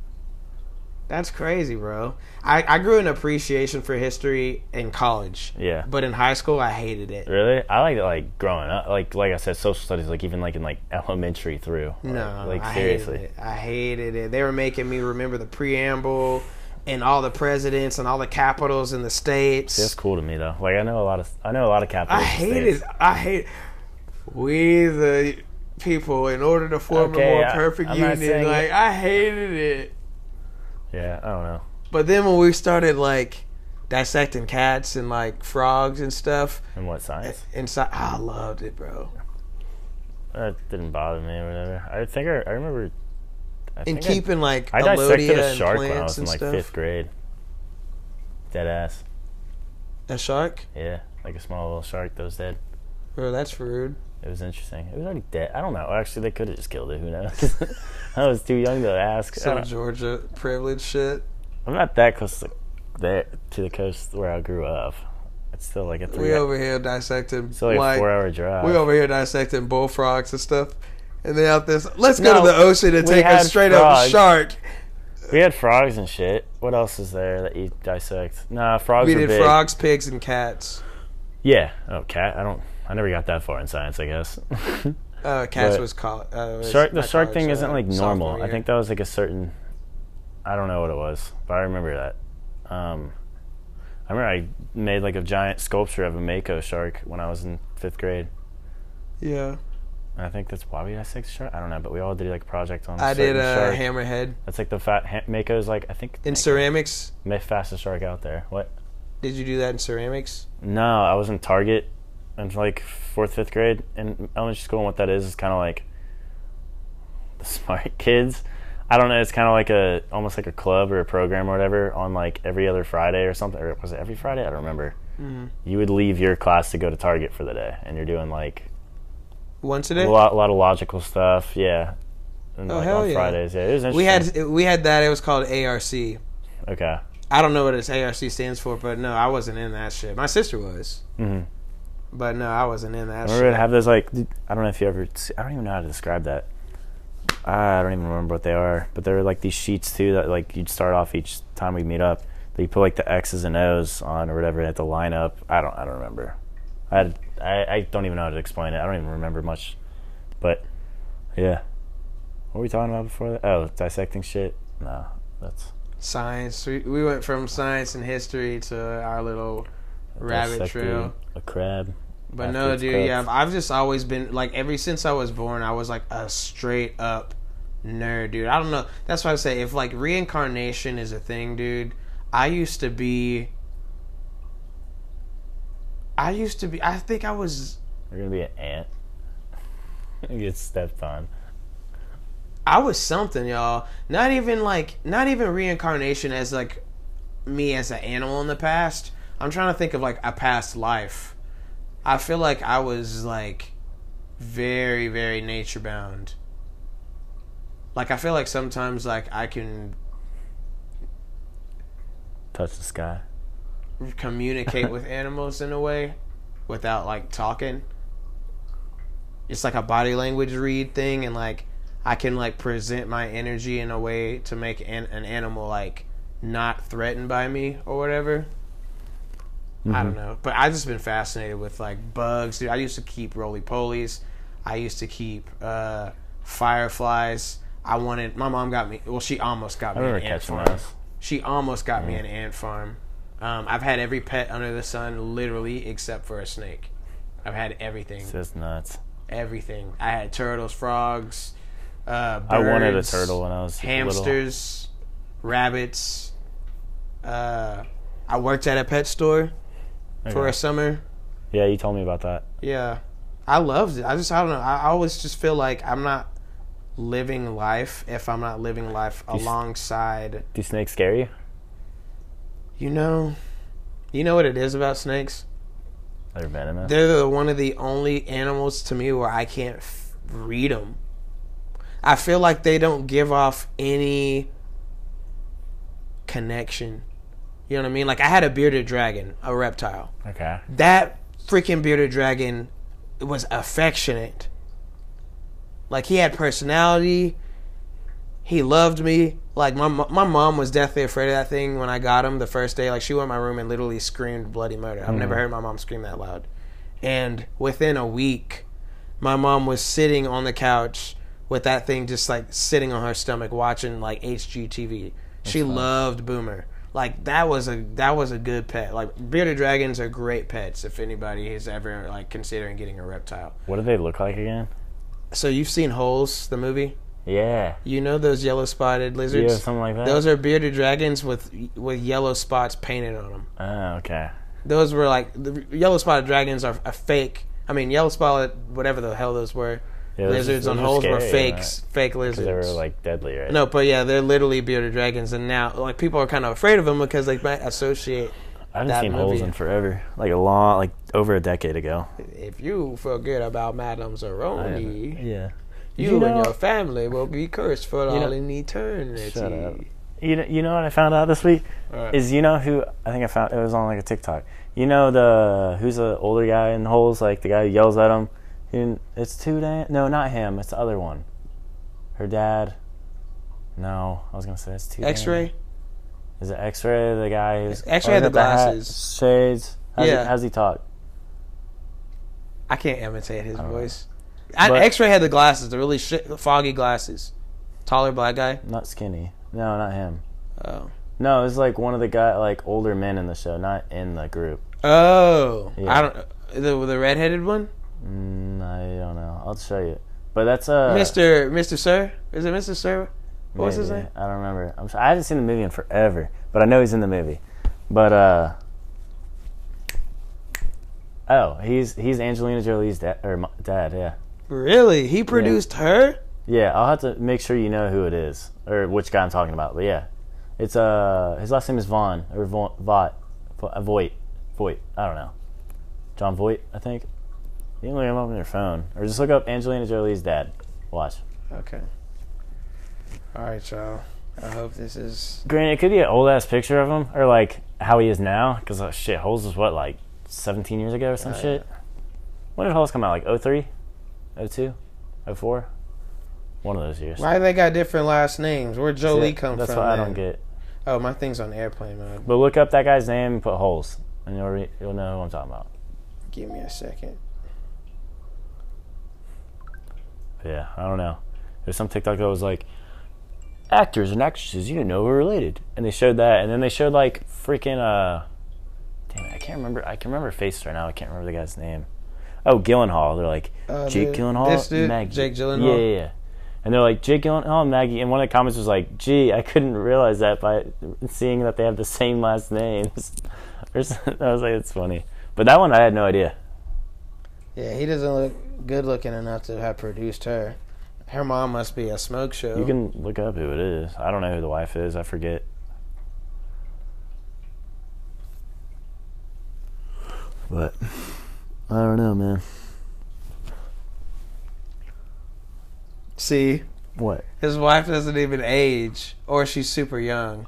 That's crazy, bro. I I grew an appreciation for history in college, Yeah. but in high school I hated it. Really? I liked it like growing up. Like like I said, social studies like even like in like elementary through. No, Like, I seriously. hated it. I hated it. They were making me remember the preamble and all the presidents and all the capitals in the states. That's cool to me though. Like I know a lot of I know a lot of capitals. I and hated. I hate. We the people, in order to form Okay, a more I- perfect I'm union, like it- I hated it. Yeah, I don't know. But then when we started like dissecting cats and like frogs and stuff And what science? inside, I loved it, bro. That didn't bother me or whatever. I think I, I remember I and think I- keeping like I, dissected a shark when I was in like stuff. fifth grade. Dead ass. A shark? Yeah, like a small little shark that was dead. Bro, that's rude. It was interesting. It was already dead. I don't know. Actually, they could have just killed it. Who knows? I was too young to ask. Some Georgia privilege shit. I'm not that close to there to the coast where I grew up. It's still like a three. We over here dissecting still like, like a four-hour drive. we over here dissecting bullfrogs and stuff. And they out this. Let's go No, to the ocean and take a straight up shark. We had frogs and shit. What else is there that you dissect? Nah, frogs. We did big. frogs, pigs, and cats. Yeah. Oh, cat. I don't. I never got that far in science. I guess. Uh, cats But was called. Uh, was shark. The shark college, thing uh, isn't like normal. I think that was like a certain. I don't know what it was, but I remember that. Um, I remember I made like a giant sculpture of a mako shark when I was in fifth grade. Yeah, I think that's why we dissect shark. I don't know, but we all did like a project on. I did a shark. hammerhead That's like the fat ha- mako's like I think in ceramics. ma- fastest shark out there. What? Did you do that in ceramics? No, I was in Target in like fourth, fifth grade in elementary school. And what that is is kind of like the smart kids. I don't know. It's kind of like a almost like a club or a program or whatever on like every other Friday or something. Or was it every Friday? I don't remember. Mhm. You would leave your class to go to Target for the day, and you're doing like Once a a day. lot, a lot of logical stuff. Yeah. And, Oh, like, hell on yeah. Fridays, yeah. It was interesting. We had we had that. It was called ARC. okay. I don't know what its ARC stands for, but no, I wasn't in that shit. My sister was, hmm but no, I wasn't in that Remember shit. to have those like I don't know if you ever I don't even know how to describe that. I don't even remember what they are, but there were like these sheets too that like you'd start off each time we meet up. That you put like the X's and O's on or whatever at the lineup. I don't I don't remember. I had I, I don't even know how to explain it. I don't even remember much. But yeah. What were we talking about before that? Oh, dissecting shit? No. That's Science. We, we went from science and history to our little rabbit trail. A crab. But no, dude. cooked. Yeah, I've just always been like ever since I was born, I was like a straight up nerd, dude. I don't know. That's why I say if like reincarnation is a thing, dude. I used to be. I used to be. I think I was. You're gonna be an ant. Get stepped on. I was something, y'all. Not even like, not even reincarnation as like me as an animal in the past. I'm trying to think of like a past life. I feel like I was like very, very nature bound. Like I feel like sometimes like I can Touch the sky. communicate with animals in a way without like talking. It's like a body language read thing, and like I can like present my energy in a way to make an, an animal like not threatened by me or whatever. I don't know, but I've just been fascinated with like bugs. Dude, I used to keep roly polies. I used to keep uh, fireflies. I wanted. My mom got me. Well, she almost got I me an ant farm. those. She almost got me an ant farm. Um, I've had every pet under the sun, literally, except for a snake. I've had everything. It's just nuts. Everything. I had turtles, frogs, uh, birds, I wanted a turtle when I was little. hamsters, rabbits. Uh, I worked at a pet store for a summer. Yeah, you told me about that. Yeah, I loved it. I just I don't know. I always just feel like I'm not living life if I'm not living life s- alongside. Do snakes scare you? You know, you know what it is about snakes. They're venomous. They're the, one of the only animals to me where I can't f- read them. I feel like they don't give off any connection. You know what I mean? Like I had a bearded dragon, a reptile. okay. That freaking bearded dragon was affectionate. Like he had personality. He loved me. Like my my mom was deathly afraid of that thing when I got him the first day. Like she went in my room and literally screamed bloody murder. I've never hmm. heard my mom scream that loud. And within a week, my mom was sitting on the couch with that thing just like sitting on her stomach watching like HGTV. She loved Boomer. Like that was a that was a good pet. Like bearded dragons are great pets if anybody is ever like considering getting a reptile. What do they look like again? So you've seen Holes, the movie? Yeah. You know those yellow spotted lizards? Yeah, something like that. Those are bearded dragons with with yellow spots painted on them. Oh, ah, okay. Those were like the yellow spotted dragons are a fake. I mean, yellow spotted whatever the hell those were Yeah, lizards on those are holes were scary, fakes, fake lizards. they were like deadly, right? no, but yeah, they're literally bearded dragons, and now like people are kind of afraid of them because they might associate. I haven't that seen movie. holes in forever. Like a long, like over a decade ago. If you forget about Madame Zeroni, Yeah. you, You and your family will be cursed for all know- in eternity. Shut up. You know, you know what I found out this week Alright. is you know who I think I found it was on like a TikTok. You know the who's the older guy in holes like the guy who yells at him. It's two Dan. no not him it's the other one. Her dad. No, I was gonna say it's two. X-ray. Is it X-ray the guy who's X-Ray had the got hat, glasses. shades? How's Yeah. He, how's he talk? I can't imitate his don't voice. I, But- X-ray had the glasses, the really shit, foggy glasses. Taller black guy. Not skinny. No, not him. Oh. No, it was like one of the guy like older men in the show, not in the group. Oh. Yeah. I don't. The the redheaded one, Mm, I don't know. I'll show you. But that's uh Mister Mister Sir. Is it Mister Sir? What was his name? I don't remember. I'm I haven't seen the movie in forever, but I know he's in the movie. But uh, oh, he's he's Angelina Jolie's dad or dad. Yeah, Really? He produced her? yeah. I'll have to make sure you know who it is or which guy I'm talking about. But yeah, it's uh his last name is Vaughn or Vo- Voight, Voight. I don't know. Jon Voight, I think. You can look him up on your phone or just look up Angelina Jolie's dad. Watch. Okay. All right, y'all. I hope this is. Granted, it could be an old ass picture of him, or like how he is now. Because uh, shit, Holes was what like 17 years ago or some Oh, shit. When did Holes come out? Like 03, 02, 04? One of those years. Why they got different last names? Where Jolie Yeah, come That's from? what I don't get. Oh, my thing's on airplane mode. But look up that guy's name and put Holes, and you'll re- you'll know who I'm talking about. Give me a second. Yeah, I don't know. There's some TikTok that was like, actors and actresses you didn't know were related, and they showed that, and then they showed like freaking uh, damn it, I can't remember. I can remember face right now. I can't remember the guy's name. Oh, Gyllenhaal. They're like Uh, Jake the- Gyllenhaal, dude, Maggie. Jake Gyllenhaal? Yeah, yeah, yeah. And they're like Jake Gyllenhaal, and Maggie. And one of the comments was like, "Gee, I couldn't realize that by seeing that they have the same last names." I was like, "It's funny," but that one I had no idea. Yeah, he doesn't look good looking enough to have produced her. Her mom must be a smoke show. You can look up who it is. I don't know who the wife is. I forget. But I don't know, man. see. What? His wife doesn't even age, or she's super young.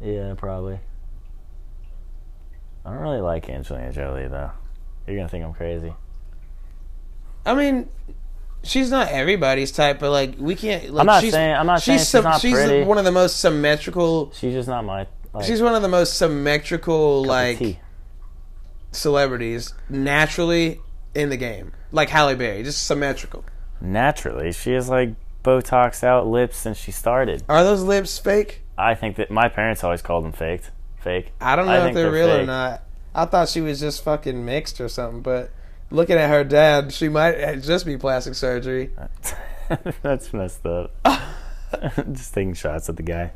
Yeah, probably. I don't really like Angelina Jolie though. You're gonna think I'm crazy. I mean, she's not everybody's type, but like we can't. Like, I'm not she's, saying- I'm not saying she's not she's pretty. one of the most symmetrical. She's just not my. Like, She's one of the most symmetrical like celebrities naturally in the game, like Halle Berry, just symmetrical. naturally. She has like Botox out lips since she started. Are those lips fake? I think that my parents always called them faked. Fake. I don't know I if they're, they're real or not. I thought she was just fucking mixed or something, but looking at her dad, she might just be plastic surgery. That's messed up. just taking shots at the guy.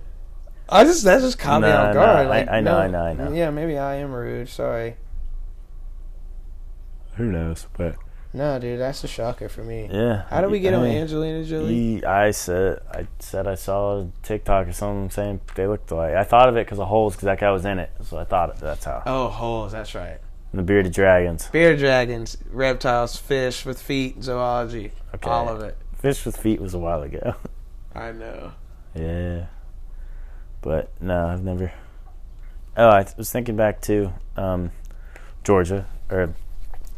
I just that just caught me No, off no, guard. I- like, I know, no. I know, I know. Yeah, maybe I am rude. Sorry. Who knows? But No, dude, that's a shocker for me. yeah. How did we get on Hey, Angelina Jolie? he- I said I said I saw a TikTok or something saying they looked like. I thought of it because of holes because that guy was in it, so I thought that's how. Oh, holes. That's right. The bearded dragons. Bearded dragons, reptiles, fish with feet, zoology, Okay. all of it. Fish with feet was a while ago. I know. yeah. But no, I've never. Oh, I was thinking back to um, Georgia, or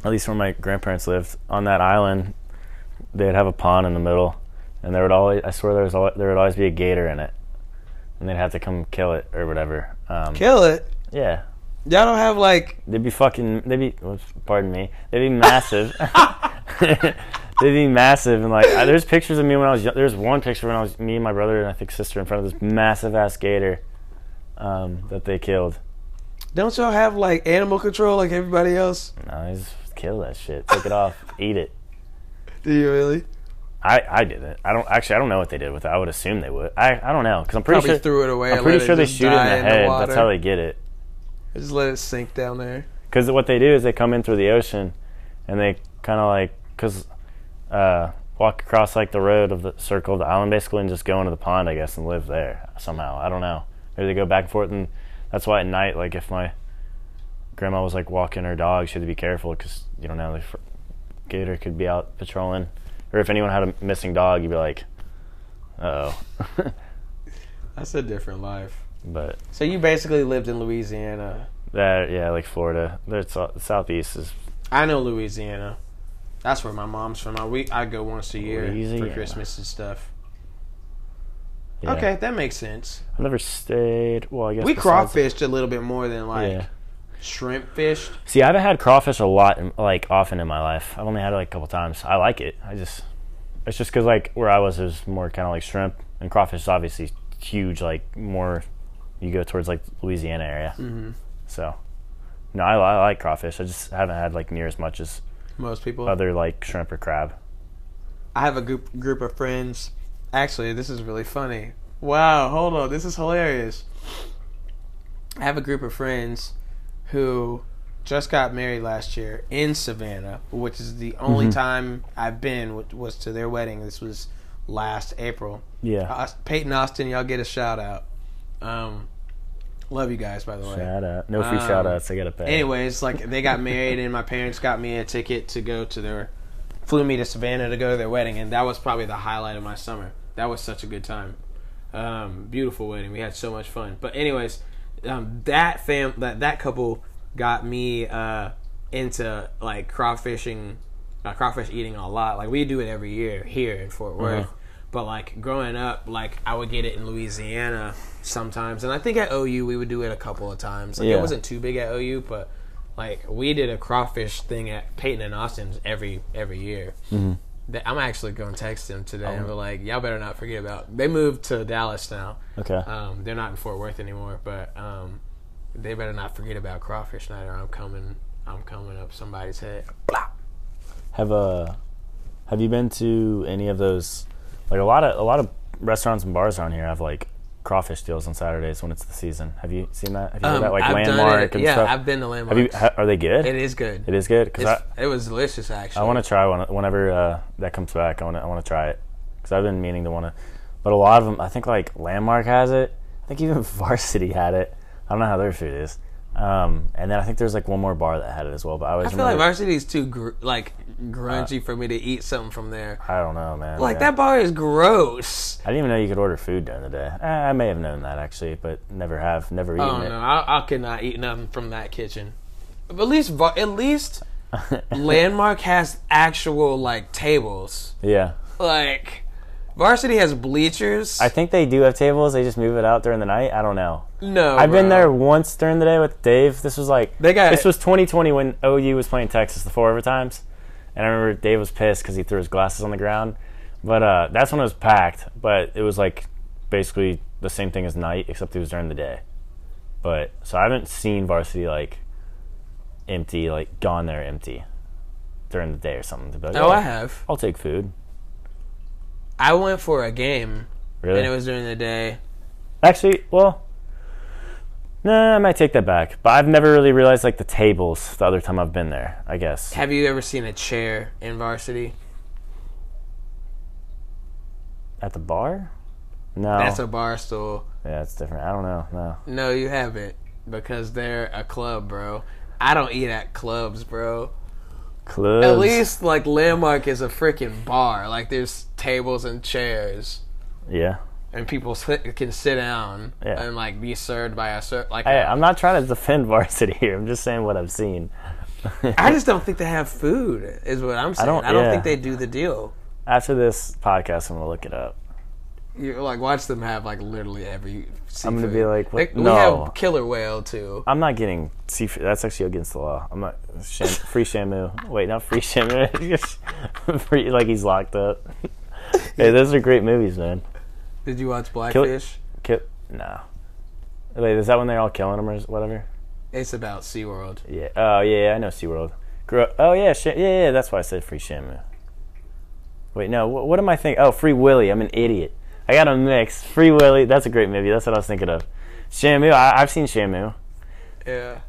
at least where my grandparents lived. On that island, they'd have a pond in the middle, and there would always, I swear, there was always, there would always be a gator in it, and they'd have to come kill it or whatever. Um, Kill it. yeah, Y'all don't have like they'd be fucking. They'd be. Pardon me. They'd be massive. they'd be massive, and like I, there's pictures of me when I was. young. There's one picture when I was me and my brother and I think sister in front of this massive ass gator um, that they killed. don't y'all have like animal control like everybody else? No, they just kill that shit. Take it off. Eat it. Do you really? I, I didn't. I don't actually. I don't know what they did with it. I would assume they would. I, I don't know because I'm pretty Probably sure. threw it away. I'm pretty sure they shoot it in the head. water. That's how they get it. Just let it sink down there. Because what they do is they come in through the ocean, and they kind of like because uh, walk across like the road of the circle of the island basically and just go into the pond, I guess, and live there somehow. I don't know. Maybe they go back and forth, and that's why at night, like if my grandma was like walking her dog, she had to be careful because you don't know the fr- gator could be out patrolling, or if anyone had a missing dog, you'd be like, uh oh. That's a different life. But So you basically lived in Louisiana. that yeah, like Florida, there's sou- southeast is I know Louisiana. That's where my mom's from. I we I go once a year Louisiana. for Christmas and stuff. yeah. Okay, that makes sense. I've never stayed. Well, I guess We crawfished a little bit more than like Yeah. shrimp fished. See, I haven't had crawfish a lot, in, like often in my life. I've only had it like a couple times. I like it. I just, it's just because like where I was, it was more kind of like shrimp, and crawfish is obviously huge. Like more, you go towards like Louisiana area. Mm-hmm. So, no, I, I like crawfish. I just haven't had like near as much as Most people. other like shrimp or crab. I have a group group of friends. Actually, this is really funny. Wow, hold on, this is hilarious. I have a group of friends who just got married last year in Savannah, which is the only Mhm. time I've been was to their wedding. This was last April. Yeah. Peyton Austin, y'all get a shout out. Um, love you guys, by the way. Shout out. No free Um, shout outs. I gotta pay. Anyways, like they got married, and my parents got me a ticket to go to their, flew me to Savannah to go to their wedding, and that was probably the highlight of my summer. That was such a good time. Um, beautiful wedding. We had so much fun. But anyways, um, that fam that that couple got me uh, into like crawfishing, uh, crawfish eating a lot. Like we do it every year here in Fort Worth. Uh-huh. But like growing up, like I would get it in Louisiana sometimes, and I think at OU we would do it a couple of times. Like Yeah. it wasn't too big at OU, but like we did a crawfish thing at Peyton and Austin's every every year. Mhm. I'm actually going to text them today and Oh. be like, y'all better not forget about. They moved to Dallas now. Okay. Um, they're not in Fort Worth anymore, but um, they better not forget about crawfish night, or I'm coming. I'm coming up somebody's head. Blah. Have uh, have you been to any of those? Like a lot of a lot of restaurants and bars around here have like crawfish deals on Saturdays when it's the season. Have you seen that? Have you heard Um, that? Like I've done landmark it. yeah, stuff. I've been to landmark. have you? Ha, are they good? it is good. It is good because it was delicious, actually. I want to try one whenever uh, that comes back. I want to I want to try it because I've been meaning to want to. But a lot of them, I think like Landmark has it. I think even Varsity had it. I don't know how their food is. Um, and then I think there's like one more bar that had it as well. But I always I feel like Varsity's too gr- like grungy for me to eat something from there. I don't know, man. Like Yeah. that bar is gross. I didn't even know you could order food during the day. Eh, I may have known that actually, but never have, never eaten Oh it. no, I, I could not eat nothing from that kitchen. But at least, at least Landmark has actual like tables. yeah, Like Varsity has bleachers. I think they do have tables. They just move it out during the night. I don't know. no, I've been there once during the day with Dave. This was like They got- this was 2020 when OU was playing Texas the four overtimes, and I remember Dave was pissed because he threw his glasses on the ground. But uh, that's when it was packed. But it was like basically the same thing as night, except it was during the day. But so I haven't seen varsity like empty, like gone there empty during the day or something. To be like, Oh, I have. I'll take food. I went for a game, Really? and it was during the day. Actually, well, no, I might take that back. But I've never really realized like the tables the other time I've been there. I guess. Have you ever seen a chair in Varsity? At the bar? No. That's a bar stool. yeah, it's different. I don't know. No. No, you haven't because they're a club, bro. I don't eat at clubs, bro. Clubs. At least like Landmark is a freaking bar. Like there's tables and chairs, Yeah. and people sit, can sit down Yeah. and like be served by a cer like. Hey, I'm not trying to defend varsity here. I'm just saying what I've seen. I just don't think they have food. Is what I'm saying. I don't- don't, yeah. think they do the deal. After this podcast, I'm gonna look it up. You like watch them have like literally every. Seafood. I'm gonna be like, what? They- we have killer whale too. I'm not getting seafood. That's actually against the law. I'm not sham, free Shamu. Wait, not free Shamu. free, like he's locked up. hey, those are great movies, man. Did you watch Kill- Blackfish? Kill, no. Wait, is that when they're all killing them or whatever? It's about SeaWorld. Yeah. Oh yeah, I know SeaWorld. Oh yeah, Sh- yeah, yeah. That's why I said free Shamu. Wait, no. What, what am I thinking? Oh, Free Willy. I'm an idiot. I got a mix. Free Willy. That's a great movie. That's what I was thinking of. Shamu. I, I've seen Shamu. Yeah.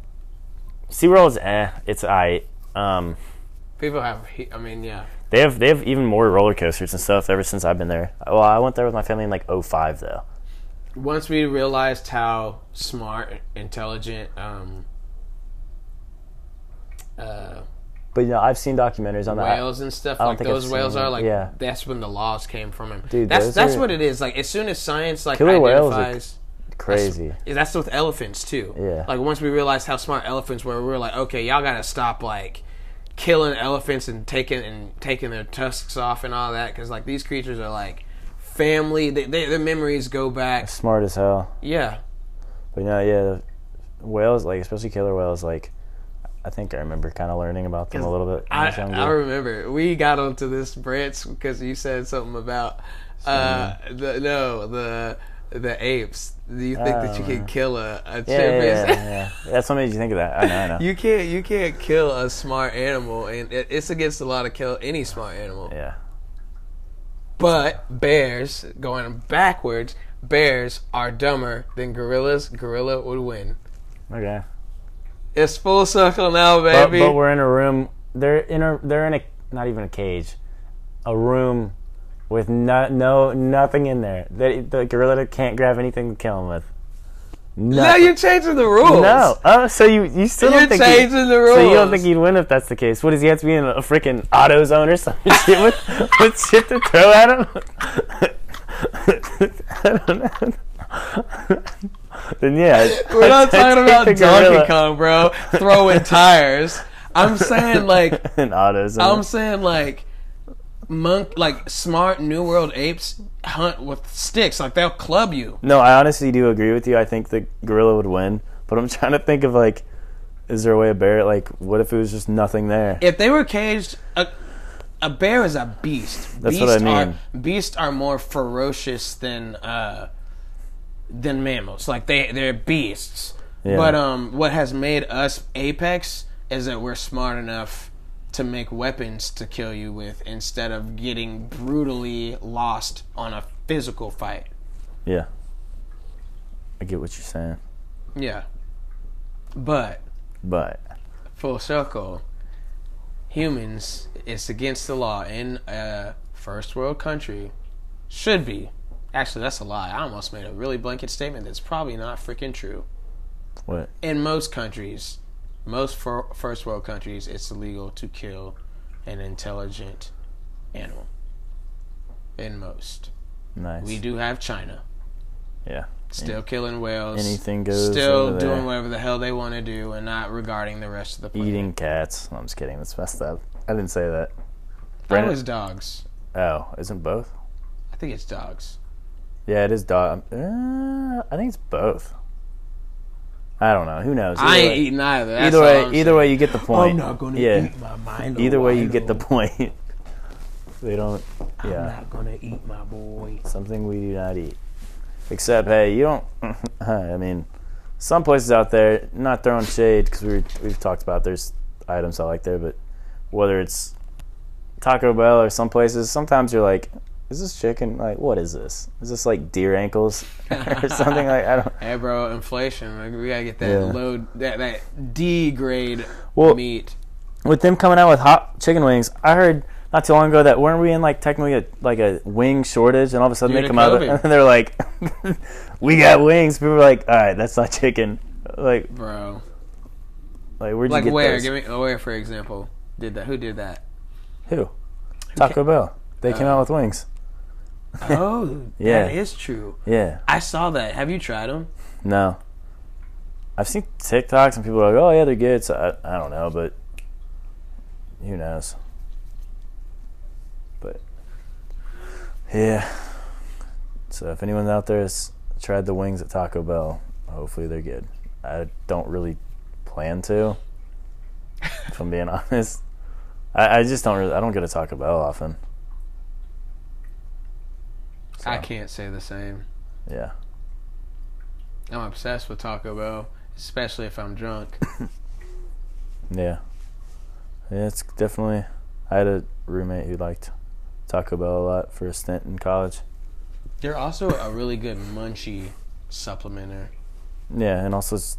SeaWorld's eh. It's I. Um, People have. I mean, yeah. They have they have even more roller coasters and stuff ever since I've been there. Well, I went there with my family in like 05 though. Once we realized how smart, intelligent, um, uh, But you know, I've seen documentaries on that. whales and stuff like think those whales are like yeah. that's when the laws came from him Dude, that's that's are- what it is like as soon as science like Killer whales are identifies Crazy. Yeah, that's with elephants too Yeah. like once we realized how smart elephants were we were like okay y'all gotta stop like killing elephants and taking and taking their tusks off and all that because like these creatures are like family they, they, their memories go back Smart as hell. yeah But you know, yeah, whales like especially killer whales like. I think I remember kind of learning about them a little bit. I, I. I remember we got onto this Brits because you said something about uh the no the the apes. Do you think that you Oh, can kill a, a yeah, yeah, chimpanzee? yeah, yeah. That's what made you think of that. I know, I know. you can't you can't kill a smart animal, and it, it's against the law to kill any smart animal. yeah. But bears, going backwards, bears are dumber than gorillas. Gorilla would win. Okay. It's full circle now, baby. but we're in a room. They're in a. They're in a. Not even a cage. A room with no, no nothing in there. They, the gorilla can't grab anything to kill him with. now Nothing. you're changing the rules. No. Oh, so you you still You're think changing the rules. So you don't think he'd win if that's the case? What does he have to be in a freaking AutoZone or some shit with with shit to throw at him? I don't know. Then yeah, We're not talking about Donkey gorilla. Kong, bro. Throwing tires. I'm saying like. I'm saying like monk like smart new world apes hunt with sticks. Like they'll club you. No, I honestly do agree with you. I think the gorilla would win, but I'm trying to think of like, is there a way a bear like? What if it was just nothing there? If they were caged, a, a bear is a beast. That's beasts what I mean. Are, beasts are more ferocious than uh, than mammals. Like they they're beasts. Yeah. But um, what has made us apex is that we're smart enough to make weapons to kill you with instead of getting brutally lost on a physical fight. Yeah, I get what you're saying, Yeah. But but full circle, humans, it's against the law in a first world country. Should be. Actually, that's a lie. I almost made a really blanket statement that's probably not freaking true. what? In most countries, most fir- first world countries, it's illegal to kill an intelligent animal. In most. Nice. We do have China. Yeah. Still killing whales. Anything goes. Still over there. doing whatever the hell they want to do and not regarding the rest of the planet. Eating cats. No, I'm just kidding. That's messed up. I didn't say that. That Brandon- was dogs. Oh, isn't both? I think it's dogs. Yeah, it is dog. Uh, I think it's both. I don't know. Who knows? I Either ain't way- eating either. That's Either way, I'm either saying. way, you get the point. I'm not gonna yeah. eat my mind. Either way, you get the point. they don't. Yeah. I'm not gonna eat my boy. Something we do not eat. Except, hey, you don't. I mean, some places out there, not throwing shade because we we've talked about there's items I like there, but whether it's Taco Bell or some places, sometimes you're like, is this chicken? Like, what is this? Is this like deer ankles or something? Like, I don't. Hey, bro, inflation. Like, we gotta get that Yeah. low, that that D grade Well, meat. with them coming out with hot chicken wings, I heard not too long ago that weren't we in like technically a, like a wing shortage, and all of a sudden Due they come out and they're like, "We got wings." People are like, "All right, that's not chicken." Like, Bro, like where'd you like get where? those? Give me where, for example, did that? Who did that? Who? Taco Bell. They came Uh, out with wings. Oh, Yeah. that is true. Yeah. I saw that. Have you tried them? No. I've seen TikToks and people are like, "Oh yeah, they're good." So I, I don't know, but who knows? But yeah. So if anyone out there has tried the wings at Taco Bell, hopefully they're good. I don't really plan to. if I'm being honest, I, I just don't really. I don't go to Taco Bell often. I can't say the same. Yeah. I'm obsessed with Taco Bell, especially if I'm drunk. Yeah. Yeah, it's definitely. I had a roommate who liked Taco Bell a lot for a stint in college. They're also a really good munchie supplementer. Yeah, and also, it's,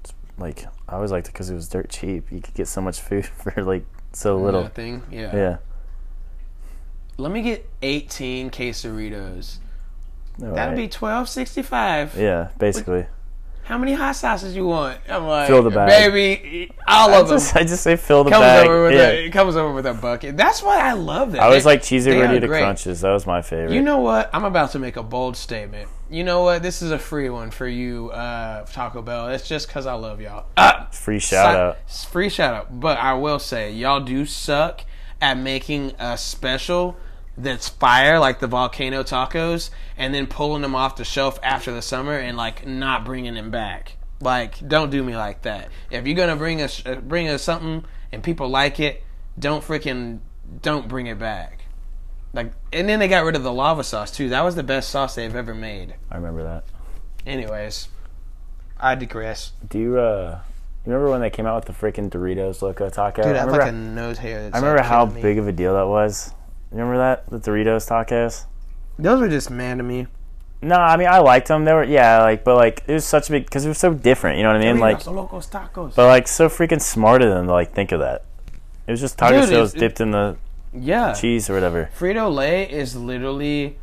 it's like, I always liked it because it was dirt cheap. You could get so much food for like so little. Nothing. Yeah. Yeah. Let me get 18 quesadillas. All That'll right. be 12.65. Yeah, basically. How many hot sauces you want? I'm like, Fill the bag. baby, all I of them. I just say fill the comes bag. over with yeah. a, it comes over with a bucket. That's why I love that. I always like cheesy ready to great. crunches. That was my favorite. You know what? I'm about to make a bold statement. You know what? This is a free one for you, uh, Taco Bell. It's just because I love y'all. Uh, Free shout out. Free shout out. But I will say, y'all do suck at making a special that's fire, like the volcano tacos, and then pulling them off the shelf after the summer and like not bringing them back. Like, don't do me like that. If you're gonna bring us uh, bring us something and people like it, don't freaking don't bring it back. Like, and then they got rid of the lava sauce too. That was the best sauce they've ever made. I remember that. Anyways, I digress. Do you uh remember when they came out with the freaking Doritos Loco Taco? Dude, I I have remember, like a nose hair. I remember like how big of a deal that was. You remember that? The Doritos tacos? Those were just mad to me. No, I mean I liked them. They were yeah, like but like it was such a big because it was so different. You know what I mean? Like, Locos Tacos. but like so freaking smart of them to like think of that. It was just taco Dude, shells dipped in the yeah, cheese or whatever. Frito Lay is literally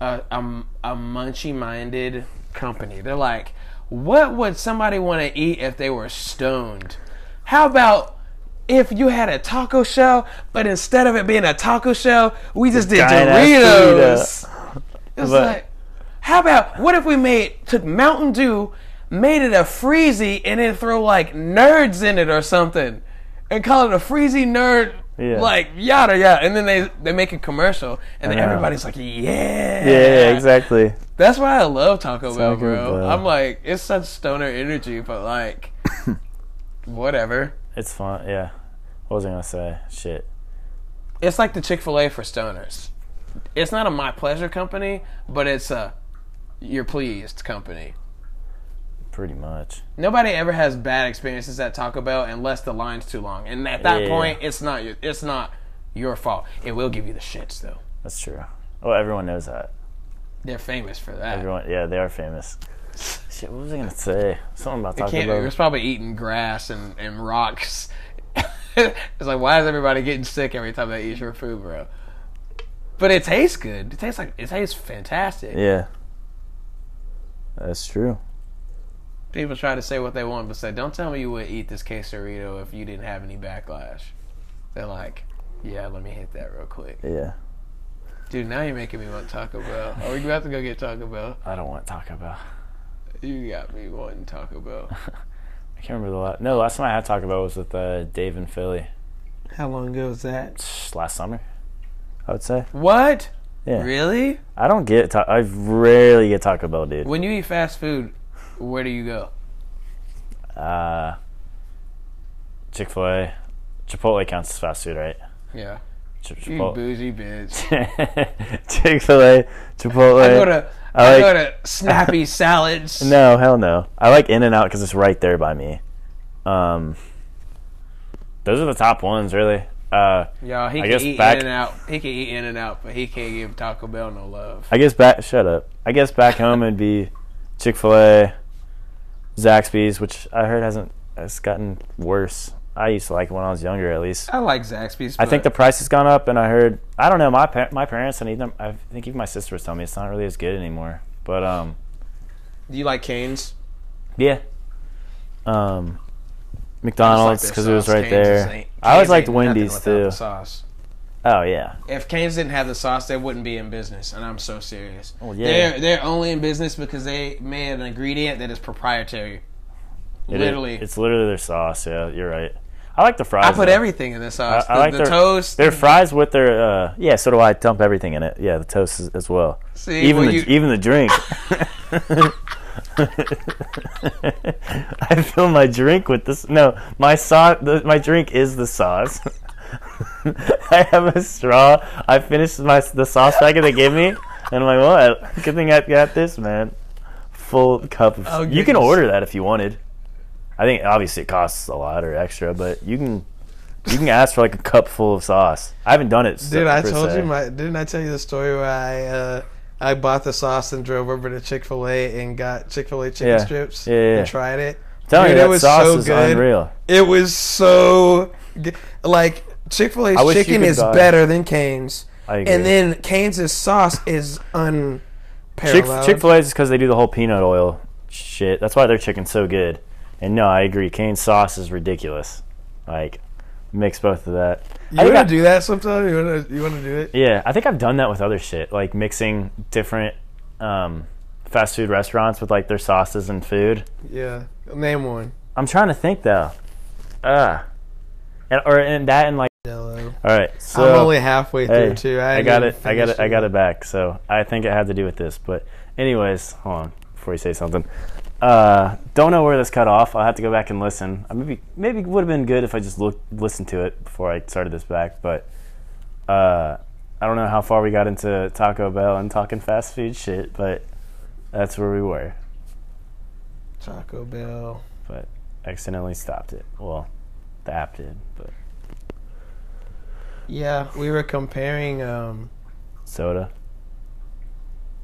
a, a, a munchy minded company. They're like, what would somebody want to eat if they were stoned? How about if you had a taco shell, but instead of it being a taco shell, we just did Doritos? It's But- like, how about what if we made took Mountain Dew, made it a freezy, and then throw like nerds in it or something, and call it a freezy nerd, Yeah. like yada yada, and then they they make a commercial, and then everybody's like, yeah, Yeah, exactly. That's why I love Taco Bell, bro. Bell. I'm like, it's such stoner energy, but like, whatever. It's fun. Yeah. What was I gonna say? Shit. It's like the Chick Fil A for stoners. It's not a my pleasure company, but it's a you're pleased company. Pretty much. Nobody ever has bad experiences at Taco Bell unless the line's too long, and at that Yeah. point, it's not your it's not your fault. It will give you the shits though. That's true. Oh, everyone knows that. They're famous for that. Everyone, yeah, they are famous. Shit, what was I gonna say? Something about Taco Can't, it Bell. was probably eating grass and, and rocks. it's like, why is everybody getting sick every time they eat your food, bro? But it tastes good. It tastes like it tastes fantastic. Yeah. That's true. People try to say what they want, but say, "Don't tell me you would eat this quesarito if you didn't have any backlash." They're like, "Yeah, let me hit that real quick, Yeah. dude." Now you're making me want Taco Bell. Are we about to go get Taco Bell? I don't want Taco Bell. You got me wanting Taco Bell. I can't remember the last. No, last time I had Taco Bell was with uh, Dave in Philly How long ago was that? Last summer. I would say. What? Yeah. Really? I don't get. Ta- I rarely get Taco Bell, dude. When you eat fast food, where do you go? Uh, Chick Fil A, Chipotle counts as fast food, right? Yeah. Ch- You Chipotle. bougie bitch. Chick Fil A, Chipotle. I go to I I, like- go to Snappy Salads. No, hell no. I like In-N-Out because it's right there by me. Um, those are the top ones, really. Uh, Y'all, he I can eat back- In and Out. He can eat In-N-Out, but he can't give Taco Bell no love. I guess back. Shut up. I guess back home it'd be Chick Fil A, Zaxby's, which I heard hasn't has gotten worse. I used to like it when I was younger, at least. I like Zaxby's. I think the price has gone up, and I heard I don't know my par- my parents and even I think even my sister was telling me it's not really as good anymore. But um, Do you like Canes? yeah, um, McDonald's because it was right Cane's there. I always liked Wendy's too. the sauce. Oh yeah, If Canes didn't have the sauce, they wouldn't be in business, and I'm so serious. Oh, yeah. They're they're only in business because they made an ingredient that is proprietary. It is- Literally, it's literally their sauce. Yeah, you're right. I like the fries. I put though. everything in the sauce. I the like the their- toast. Their fries with their uh, yeah. So do I. Dump everything in it. Yeah, the toast as, as well. See, even well, the you- even the drink. I fill my drink with this. No, my sauce. The, my drink is the sauce. I have a straw. I finished my the sauce packet they gave me, and I'm like, well, good thing I got this, man. Full cup of. Oh, you can order that if you wanted. I think obviously it costs a lot or extra, but you can you can ask for like a cup full of sauce. I haven't done it. Dude, I told se. you my. Didn't I tell you the story where I uh, I bought the sauce and drove over to Chick Fil A and got Chick Fil A chicken Yeah. strips Yeah, yeah, and tried it. Tell Dude, you it that was sauce so is good. unreal. It was so good. like Chick Fil A's chicken is buy- better than Cane's. I agree. And then Canes' sauce is unparalleled. Chick Fil A's is because they do the whole peanut oil shit. That's why their chicken's so good. And no, I agree. Cane's sauce is ridiculous. Like, mix both of that. you want to do that sometime? You want to? You want to do it? Yeah, I think I've done that with other shit, like mixing different um, fast food restaurants with like their sauces and food. Yeah. Name one. I'm trying to think though. Ah, and or and that and like. All right, so I'm only halfway through hey, too. I, got it. I got it. I got it back. So I think it had to do with this. But anyways, hold on before you say something. Uh, don't know where this cut off. I'll have to go back and listen. I maybe maybe would have been good if I just looked listened to it before I started this back. But uh, I don't know how far we got into Taco Bell and talking fast food shit. But that's where we were. Taco Bell. But accidentally stopped it. Well, the app did. But Yeah, we were comparing. um soda.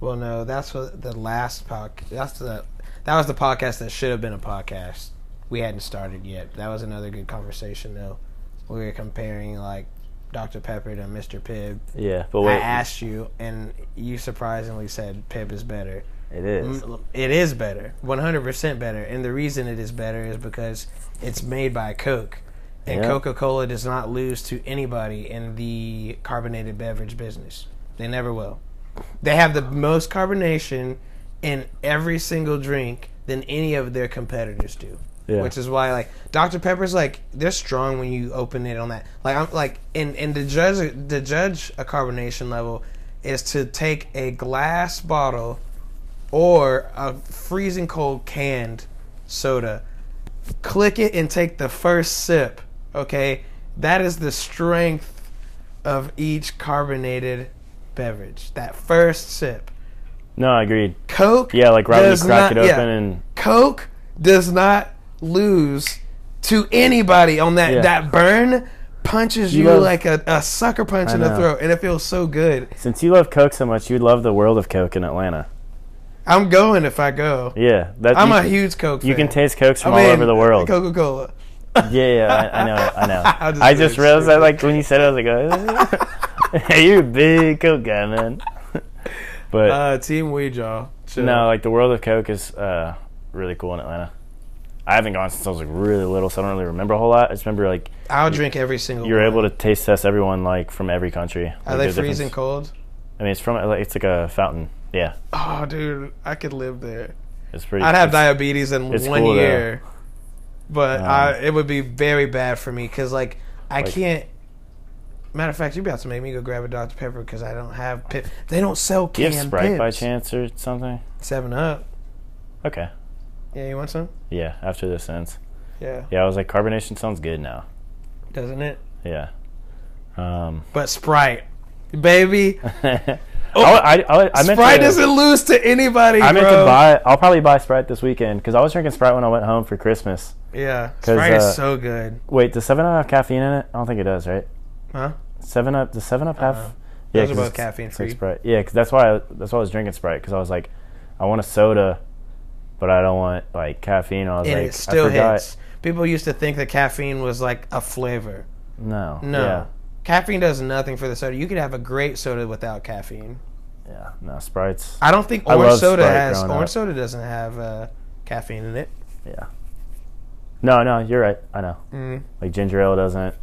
Well, no, that's what the last podcast. That's the that was the podcast that should have been a podcast. We hadn't started yet. That was another good conversation though. We were comparing like Dr Pepper to Mr Pibb. Yeah, but I asked you, and you surprisingly said Pibb is better. it is. It is better, one hundred percent better, and the reason it is better is because it's made by Coke, and Yeah. Coca Cola does not lose to anybody in the carbonated beverage business. They never will. They have the most carbonation in every single drink than any of their competitors do. Yeah. Which is why, like Dr Pepper's, like they're strong when you open it on that. Like I'm like, and and to judge to judge a carbonation level is to take a glass bottle or a freezing cold canned soda, click it and take the first sip. Okay, that is the strength of each carbonated beverage. That first sip. No, I agreed. Coke. Yeah, like right when you crack not- it yeah. open and Coke does not lose to anybody on that. Yeah. That burn punches You you, love- like a, a sucker punch I in the know. throat, and it feels so good. since you love Coke so much, you'd love the world of Coke in Atlanta. I'm going if I go. Yeah, that I'm a huge Coke. You can taste Cokes from I all over the world. Coca Cola. Yeah, yeah, I, I know, I know. I'm just I just realized that, like when you said it, I was like, oh. "Hey, you're a big Coke guy, man." but Uh, Team Ouija. Chill. no, like the world of Coke is uh, really cool in Atlanta. I haven't gone since I was like really little, so I don't really remember a whole lot. I just remember like I'll drink every single. you're one. able to taste test everyone like from every country. Are Like, they the freezing cold? I mean, it's from like it's like a fountain. Yeah, Oh, dude, I could live there. it's pretty. I'd have diabetes in one cool, though. But Um, I, it would be very bad for me because, like, I Like- can't. Matter of fact, you're about to make me go grab a Dr Pepper because I don't have. Pibb. They don't sell canned have Sprite by chance or something? Seven Up. Okay. Yeah, you want some? Yeah, after this ends. Yeah, Yeah, I was like, carbonation sounds good now. doesn't it? Yeah. Um, But Sprite, baby, I, I, I, I meant Sprite to, doesn't lose to anybody, I meant bro. to buy. I'll probably buy Sprite this weekend because I was drinking Sprite when I went home for Christmas. Yeah, 'Cause, Sprite uh, is so good, Wait, does Seven Up have caffeine in it? I don't think it does, right? huh? Seven Up. Does Seven Up have? Uh-uh. Yeah, Those are 'cause both caffeine like free. Sprite. Yeah, because that's why I, that's why I was drinking Sprite because I was like, I want a soda, but I don't want like caffeine. I was And like, it still hits. People used to think that caffeine was like a flavor. No. No. Yeah. Caffeine does nothing for the soda. You could have a great soda without caffeine. Yeah. No. Sprite's. I don't think orange soda has orange up. soda doesn't have uh, caffeine in it. Yeah. No, no, you're right. I know. Mm. Like ginger ale doesn't.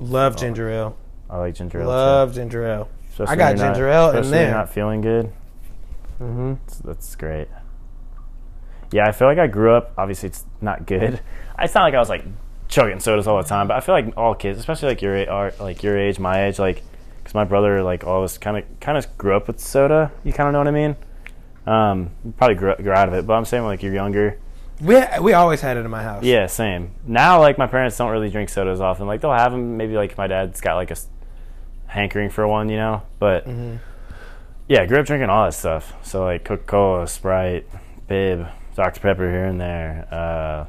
Love ginger ale. I like ginger ale. too. Love ginger ale. Especially I got you're not- ginger ale in there. You're not feeling good. Mm-hmm. That's, that's great. Yeah, I feel like I grew up. Obviously, it's not good. It's not like I was like chugging sodas all the time, but I feel like all kids, especially like your a- our, like your age, my age, like because my brother, like all of us, kind of kind of grew up with soda. You kind of know what I mean. Um, probably grew, grew out of it, but I'm saying like you're younger. We we always had it in my house. Yeah, same. Now, like my parents don't really drink sodas often. Like they'll have them. Maybe like my dad's got like a hankering for one, you know. But Mhm. yeah, I grew up drinking all that stuff. So like Coca Cola, Sprite, Pibb, Dr Pepper here and there. Uh,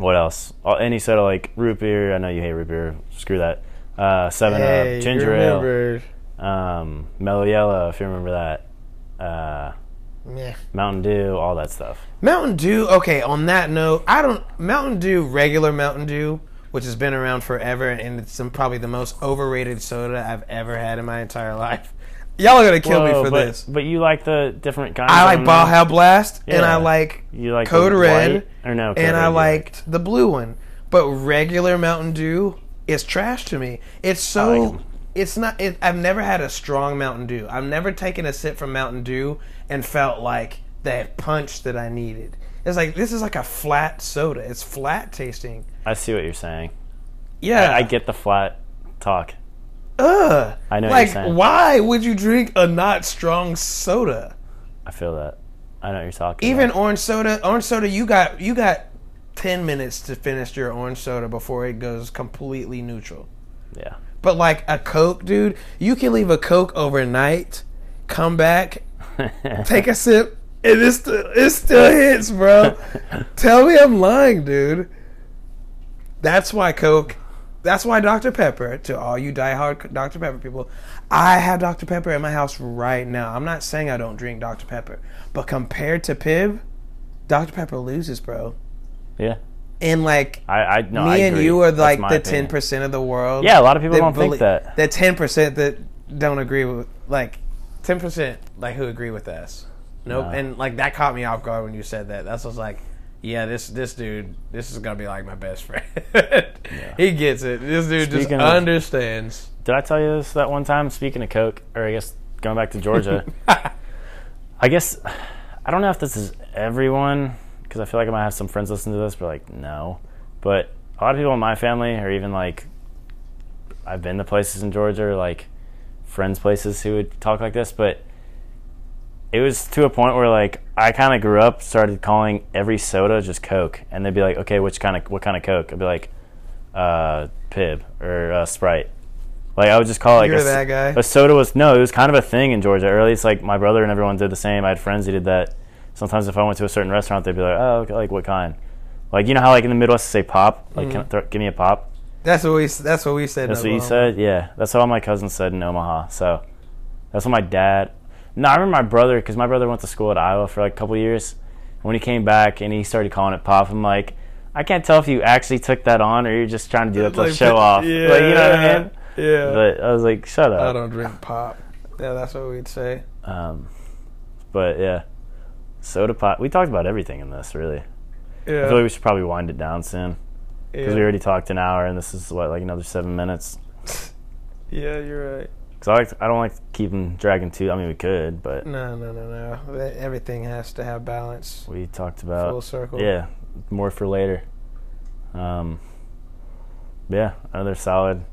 what else? Any soda like root beer. I know you hate root beer. Screw that. Uh, Seven Hey, Up, ginger ale, um, Mellow Yellow, if you remember that. Uh, Yeah. Mountain Dew, all that stuff. Mountain Dew. Okay, on that note, I don't Mountain Dew regular Mountain Dew which has been around forever, and it's some, probably the most overrated soda I've ever had in my entire life. Y'all are gonna kill Whoa, me for but, this. But you like the different kinds. I like. Baja Blast, and I like You like Code Red, or no? Code and I Red, you liked the blue one. But regular Mountain Dew is trash to me. It's so. like it's not. It, I've never had a strong Mountain Dew. I've never taken a sip from Mountain Dew and felt like that punch that I needed. It's like this is like a flat soda. It's flat tasting. I see what you're saying. Yeah, I, I get the flat talk. Ugh. I know what Like, you're saying. why would you drink a not strong soda? I feel that. I know what you're talking. Even about. orange soda, orange soda, you got you got ten minutes to finish your orange soda before it goes completely neutral. yeah. But like a Coke, dude, you can leave a Coke overnight, come back, take a sip, and it still it still hits, bro. Tell me I'm lying, dude. That's why Coke. That's why Dr. Pepper, to all you diehard Dr. Pepper people, I have Dr. Pepper in my house right now. I'm not saying I don't drink Dr. Pepper, but compared to Pibb, Dr. Pepper loses, bro. yeah. And like I, I no. me I and you are like the ten percent of the world. Yeah, a lot of people don't think belie- that. The ten percent that don't agree with like ten percent like who agree with us. Nope. No. And like that caught me off guard when you said that. That's was like, yeah, this this dude, this is gonna be like my best friend. He gets it. This dude just of- understands. Did I tell you this that one time? Speaking of Coke, or I guess going back to Georgia, I guess I don't know if this is everyone because I feel like I might have some friends listen to this, but like no. But a lot of people in my family, or even like I've been to places in Georgia, like friends' places who would talk like this, but it was to a point where like I kind of grew up, started calling every soda just Coke, and they'd be like, "Okay, which kind of what kind of Coke?" I'd be like, uh, "Pibb" or uh, Sprite. Like I would just call it like You're a, that guy. a soda was no, it was kind of a thing in Georgia. Early, it's like my brother and everyone did the same. I had friends who did that. Sometimes if I went to a certain restaurant, they'd be like, "Oh, okay, like what kind?" Like you know how like in the Midwest they say pop, like Mm-hmm. can, throw, give me a pop. That's what we. That's what we said. in That's what you said. Yeah, that's what all my cousins said in Omaha. So that's what my dad. No, I remember my brother because my brother went to school at Iowa for like a couple years. When he came back and he started calling it pop, I'm like, I can't tell if you actually took that on or you're just trying to do that to Like, show off. Yeah. Like, you know what I mean? Yeah. But I was like, shut up. I don't drink pop. Yeah, that's what we'd say. Um, but yeah, soda pop. We talked about everything in this, really. Yeah. I feel like we should probably wind it down soon because yeah. we already talked an hour and this is what like another seven minutes. yeah, you're right. Because I like I don't like keeping dragging too. I mean, we could, but No, no, no, no. Everything has to have balance. we talked about Full circle. Yeah, more for later. Um, yeah, another solid,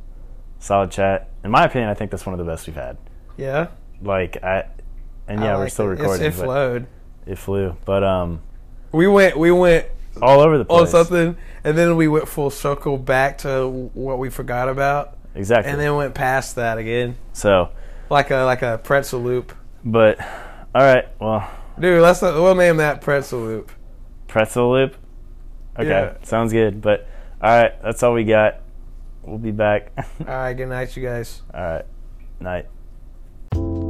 solid chat. In my opinion, I think that's one of the best we've had. Yeah. Like I, and I yeah, we're liked still it. It's- recording. It flowed. It flew, but um, We went. We went all over the on place. something, and then we went full circle back to what we forgot about, Exactly. and then went past that again, so, like a like a pretzel loop. but all right. Well, Dude, let's uh, we'll name that pretzel loop. pretzel loop. Okay, Yeah. sounds good. But all right, that's all we got. We'll be back. All right. Good night, you guys. all right, night.